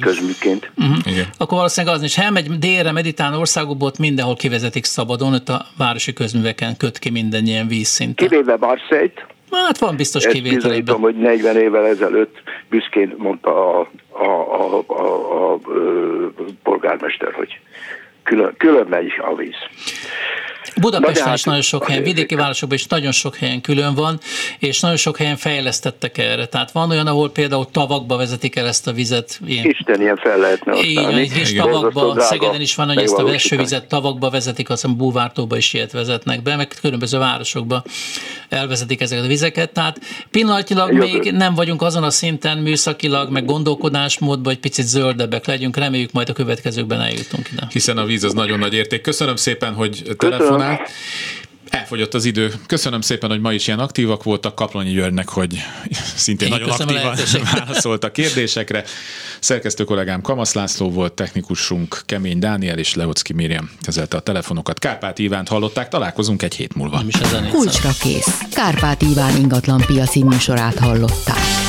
közműként. Uh-huh. Akkor valószínűleg az is, ha elmegy délre, meditán országokból, ott mindenhol kivezetik szabadon, ott a városi közműveken köt ki minden ilyen vízszint. Kivéve Marseille-t. Hát van biztos kivétel. Bizonyítom, hogy 40 évvel ezelőtt büszkén mondta a, a, a, a, a, a polgármester, hogy külön, külön megy a víz. Budapesten is nagyon sok helyen, vidéki városokban is nagyon sok helyen külön van, és nagyon sok helyen fejlesztettek erre. Tehát van olyan, ahol például tavakba vezetik el ezt a vizet. Ilyen, Isten, ilyen fel lehetne. Így, és tavakba, Szegeden is van, hogy ezt a esővizet tavakba vezetik, azt hiszem Búvártóba is ilyet vezetnek be, meg különböző városokba elvezetik ezeket a vizeket. Tehát pillanatilag Jövő. még nem vagyunk azon a szinten műszakilag, meg gondolkodásmódban, hogy picit zöldebbek legyünk. Reméljük majd a következőkben eljutunk ide. Hiszen a víz az nagyon nagy érték. Köszönöm szépen, hogy telefonál szépen. Elfogyott az idő. Köszönöm szépen, hogy ma is ilyen aktívak voltak. Kaplonyi Györgynek, hogy szintén Én nagyon aktívan válaszolt a kérdésekre. Szerkesztő kollégám Kamasz László volt, technikusunk Kemény Dániel és Leocki Miriam kezelte a telefonokat. Kárpát Ivánt hallották, találkozunk egy hét múlva. Kulcsra kész. Kárpát Iván ingatlan piaci műsorát hallották.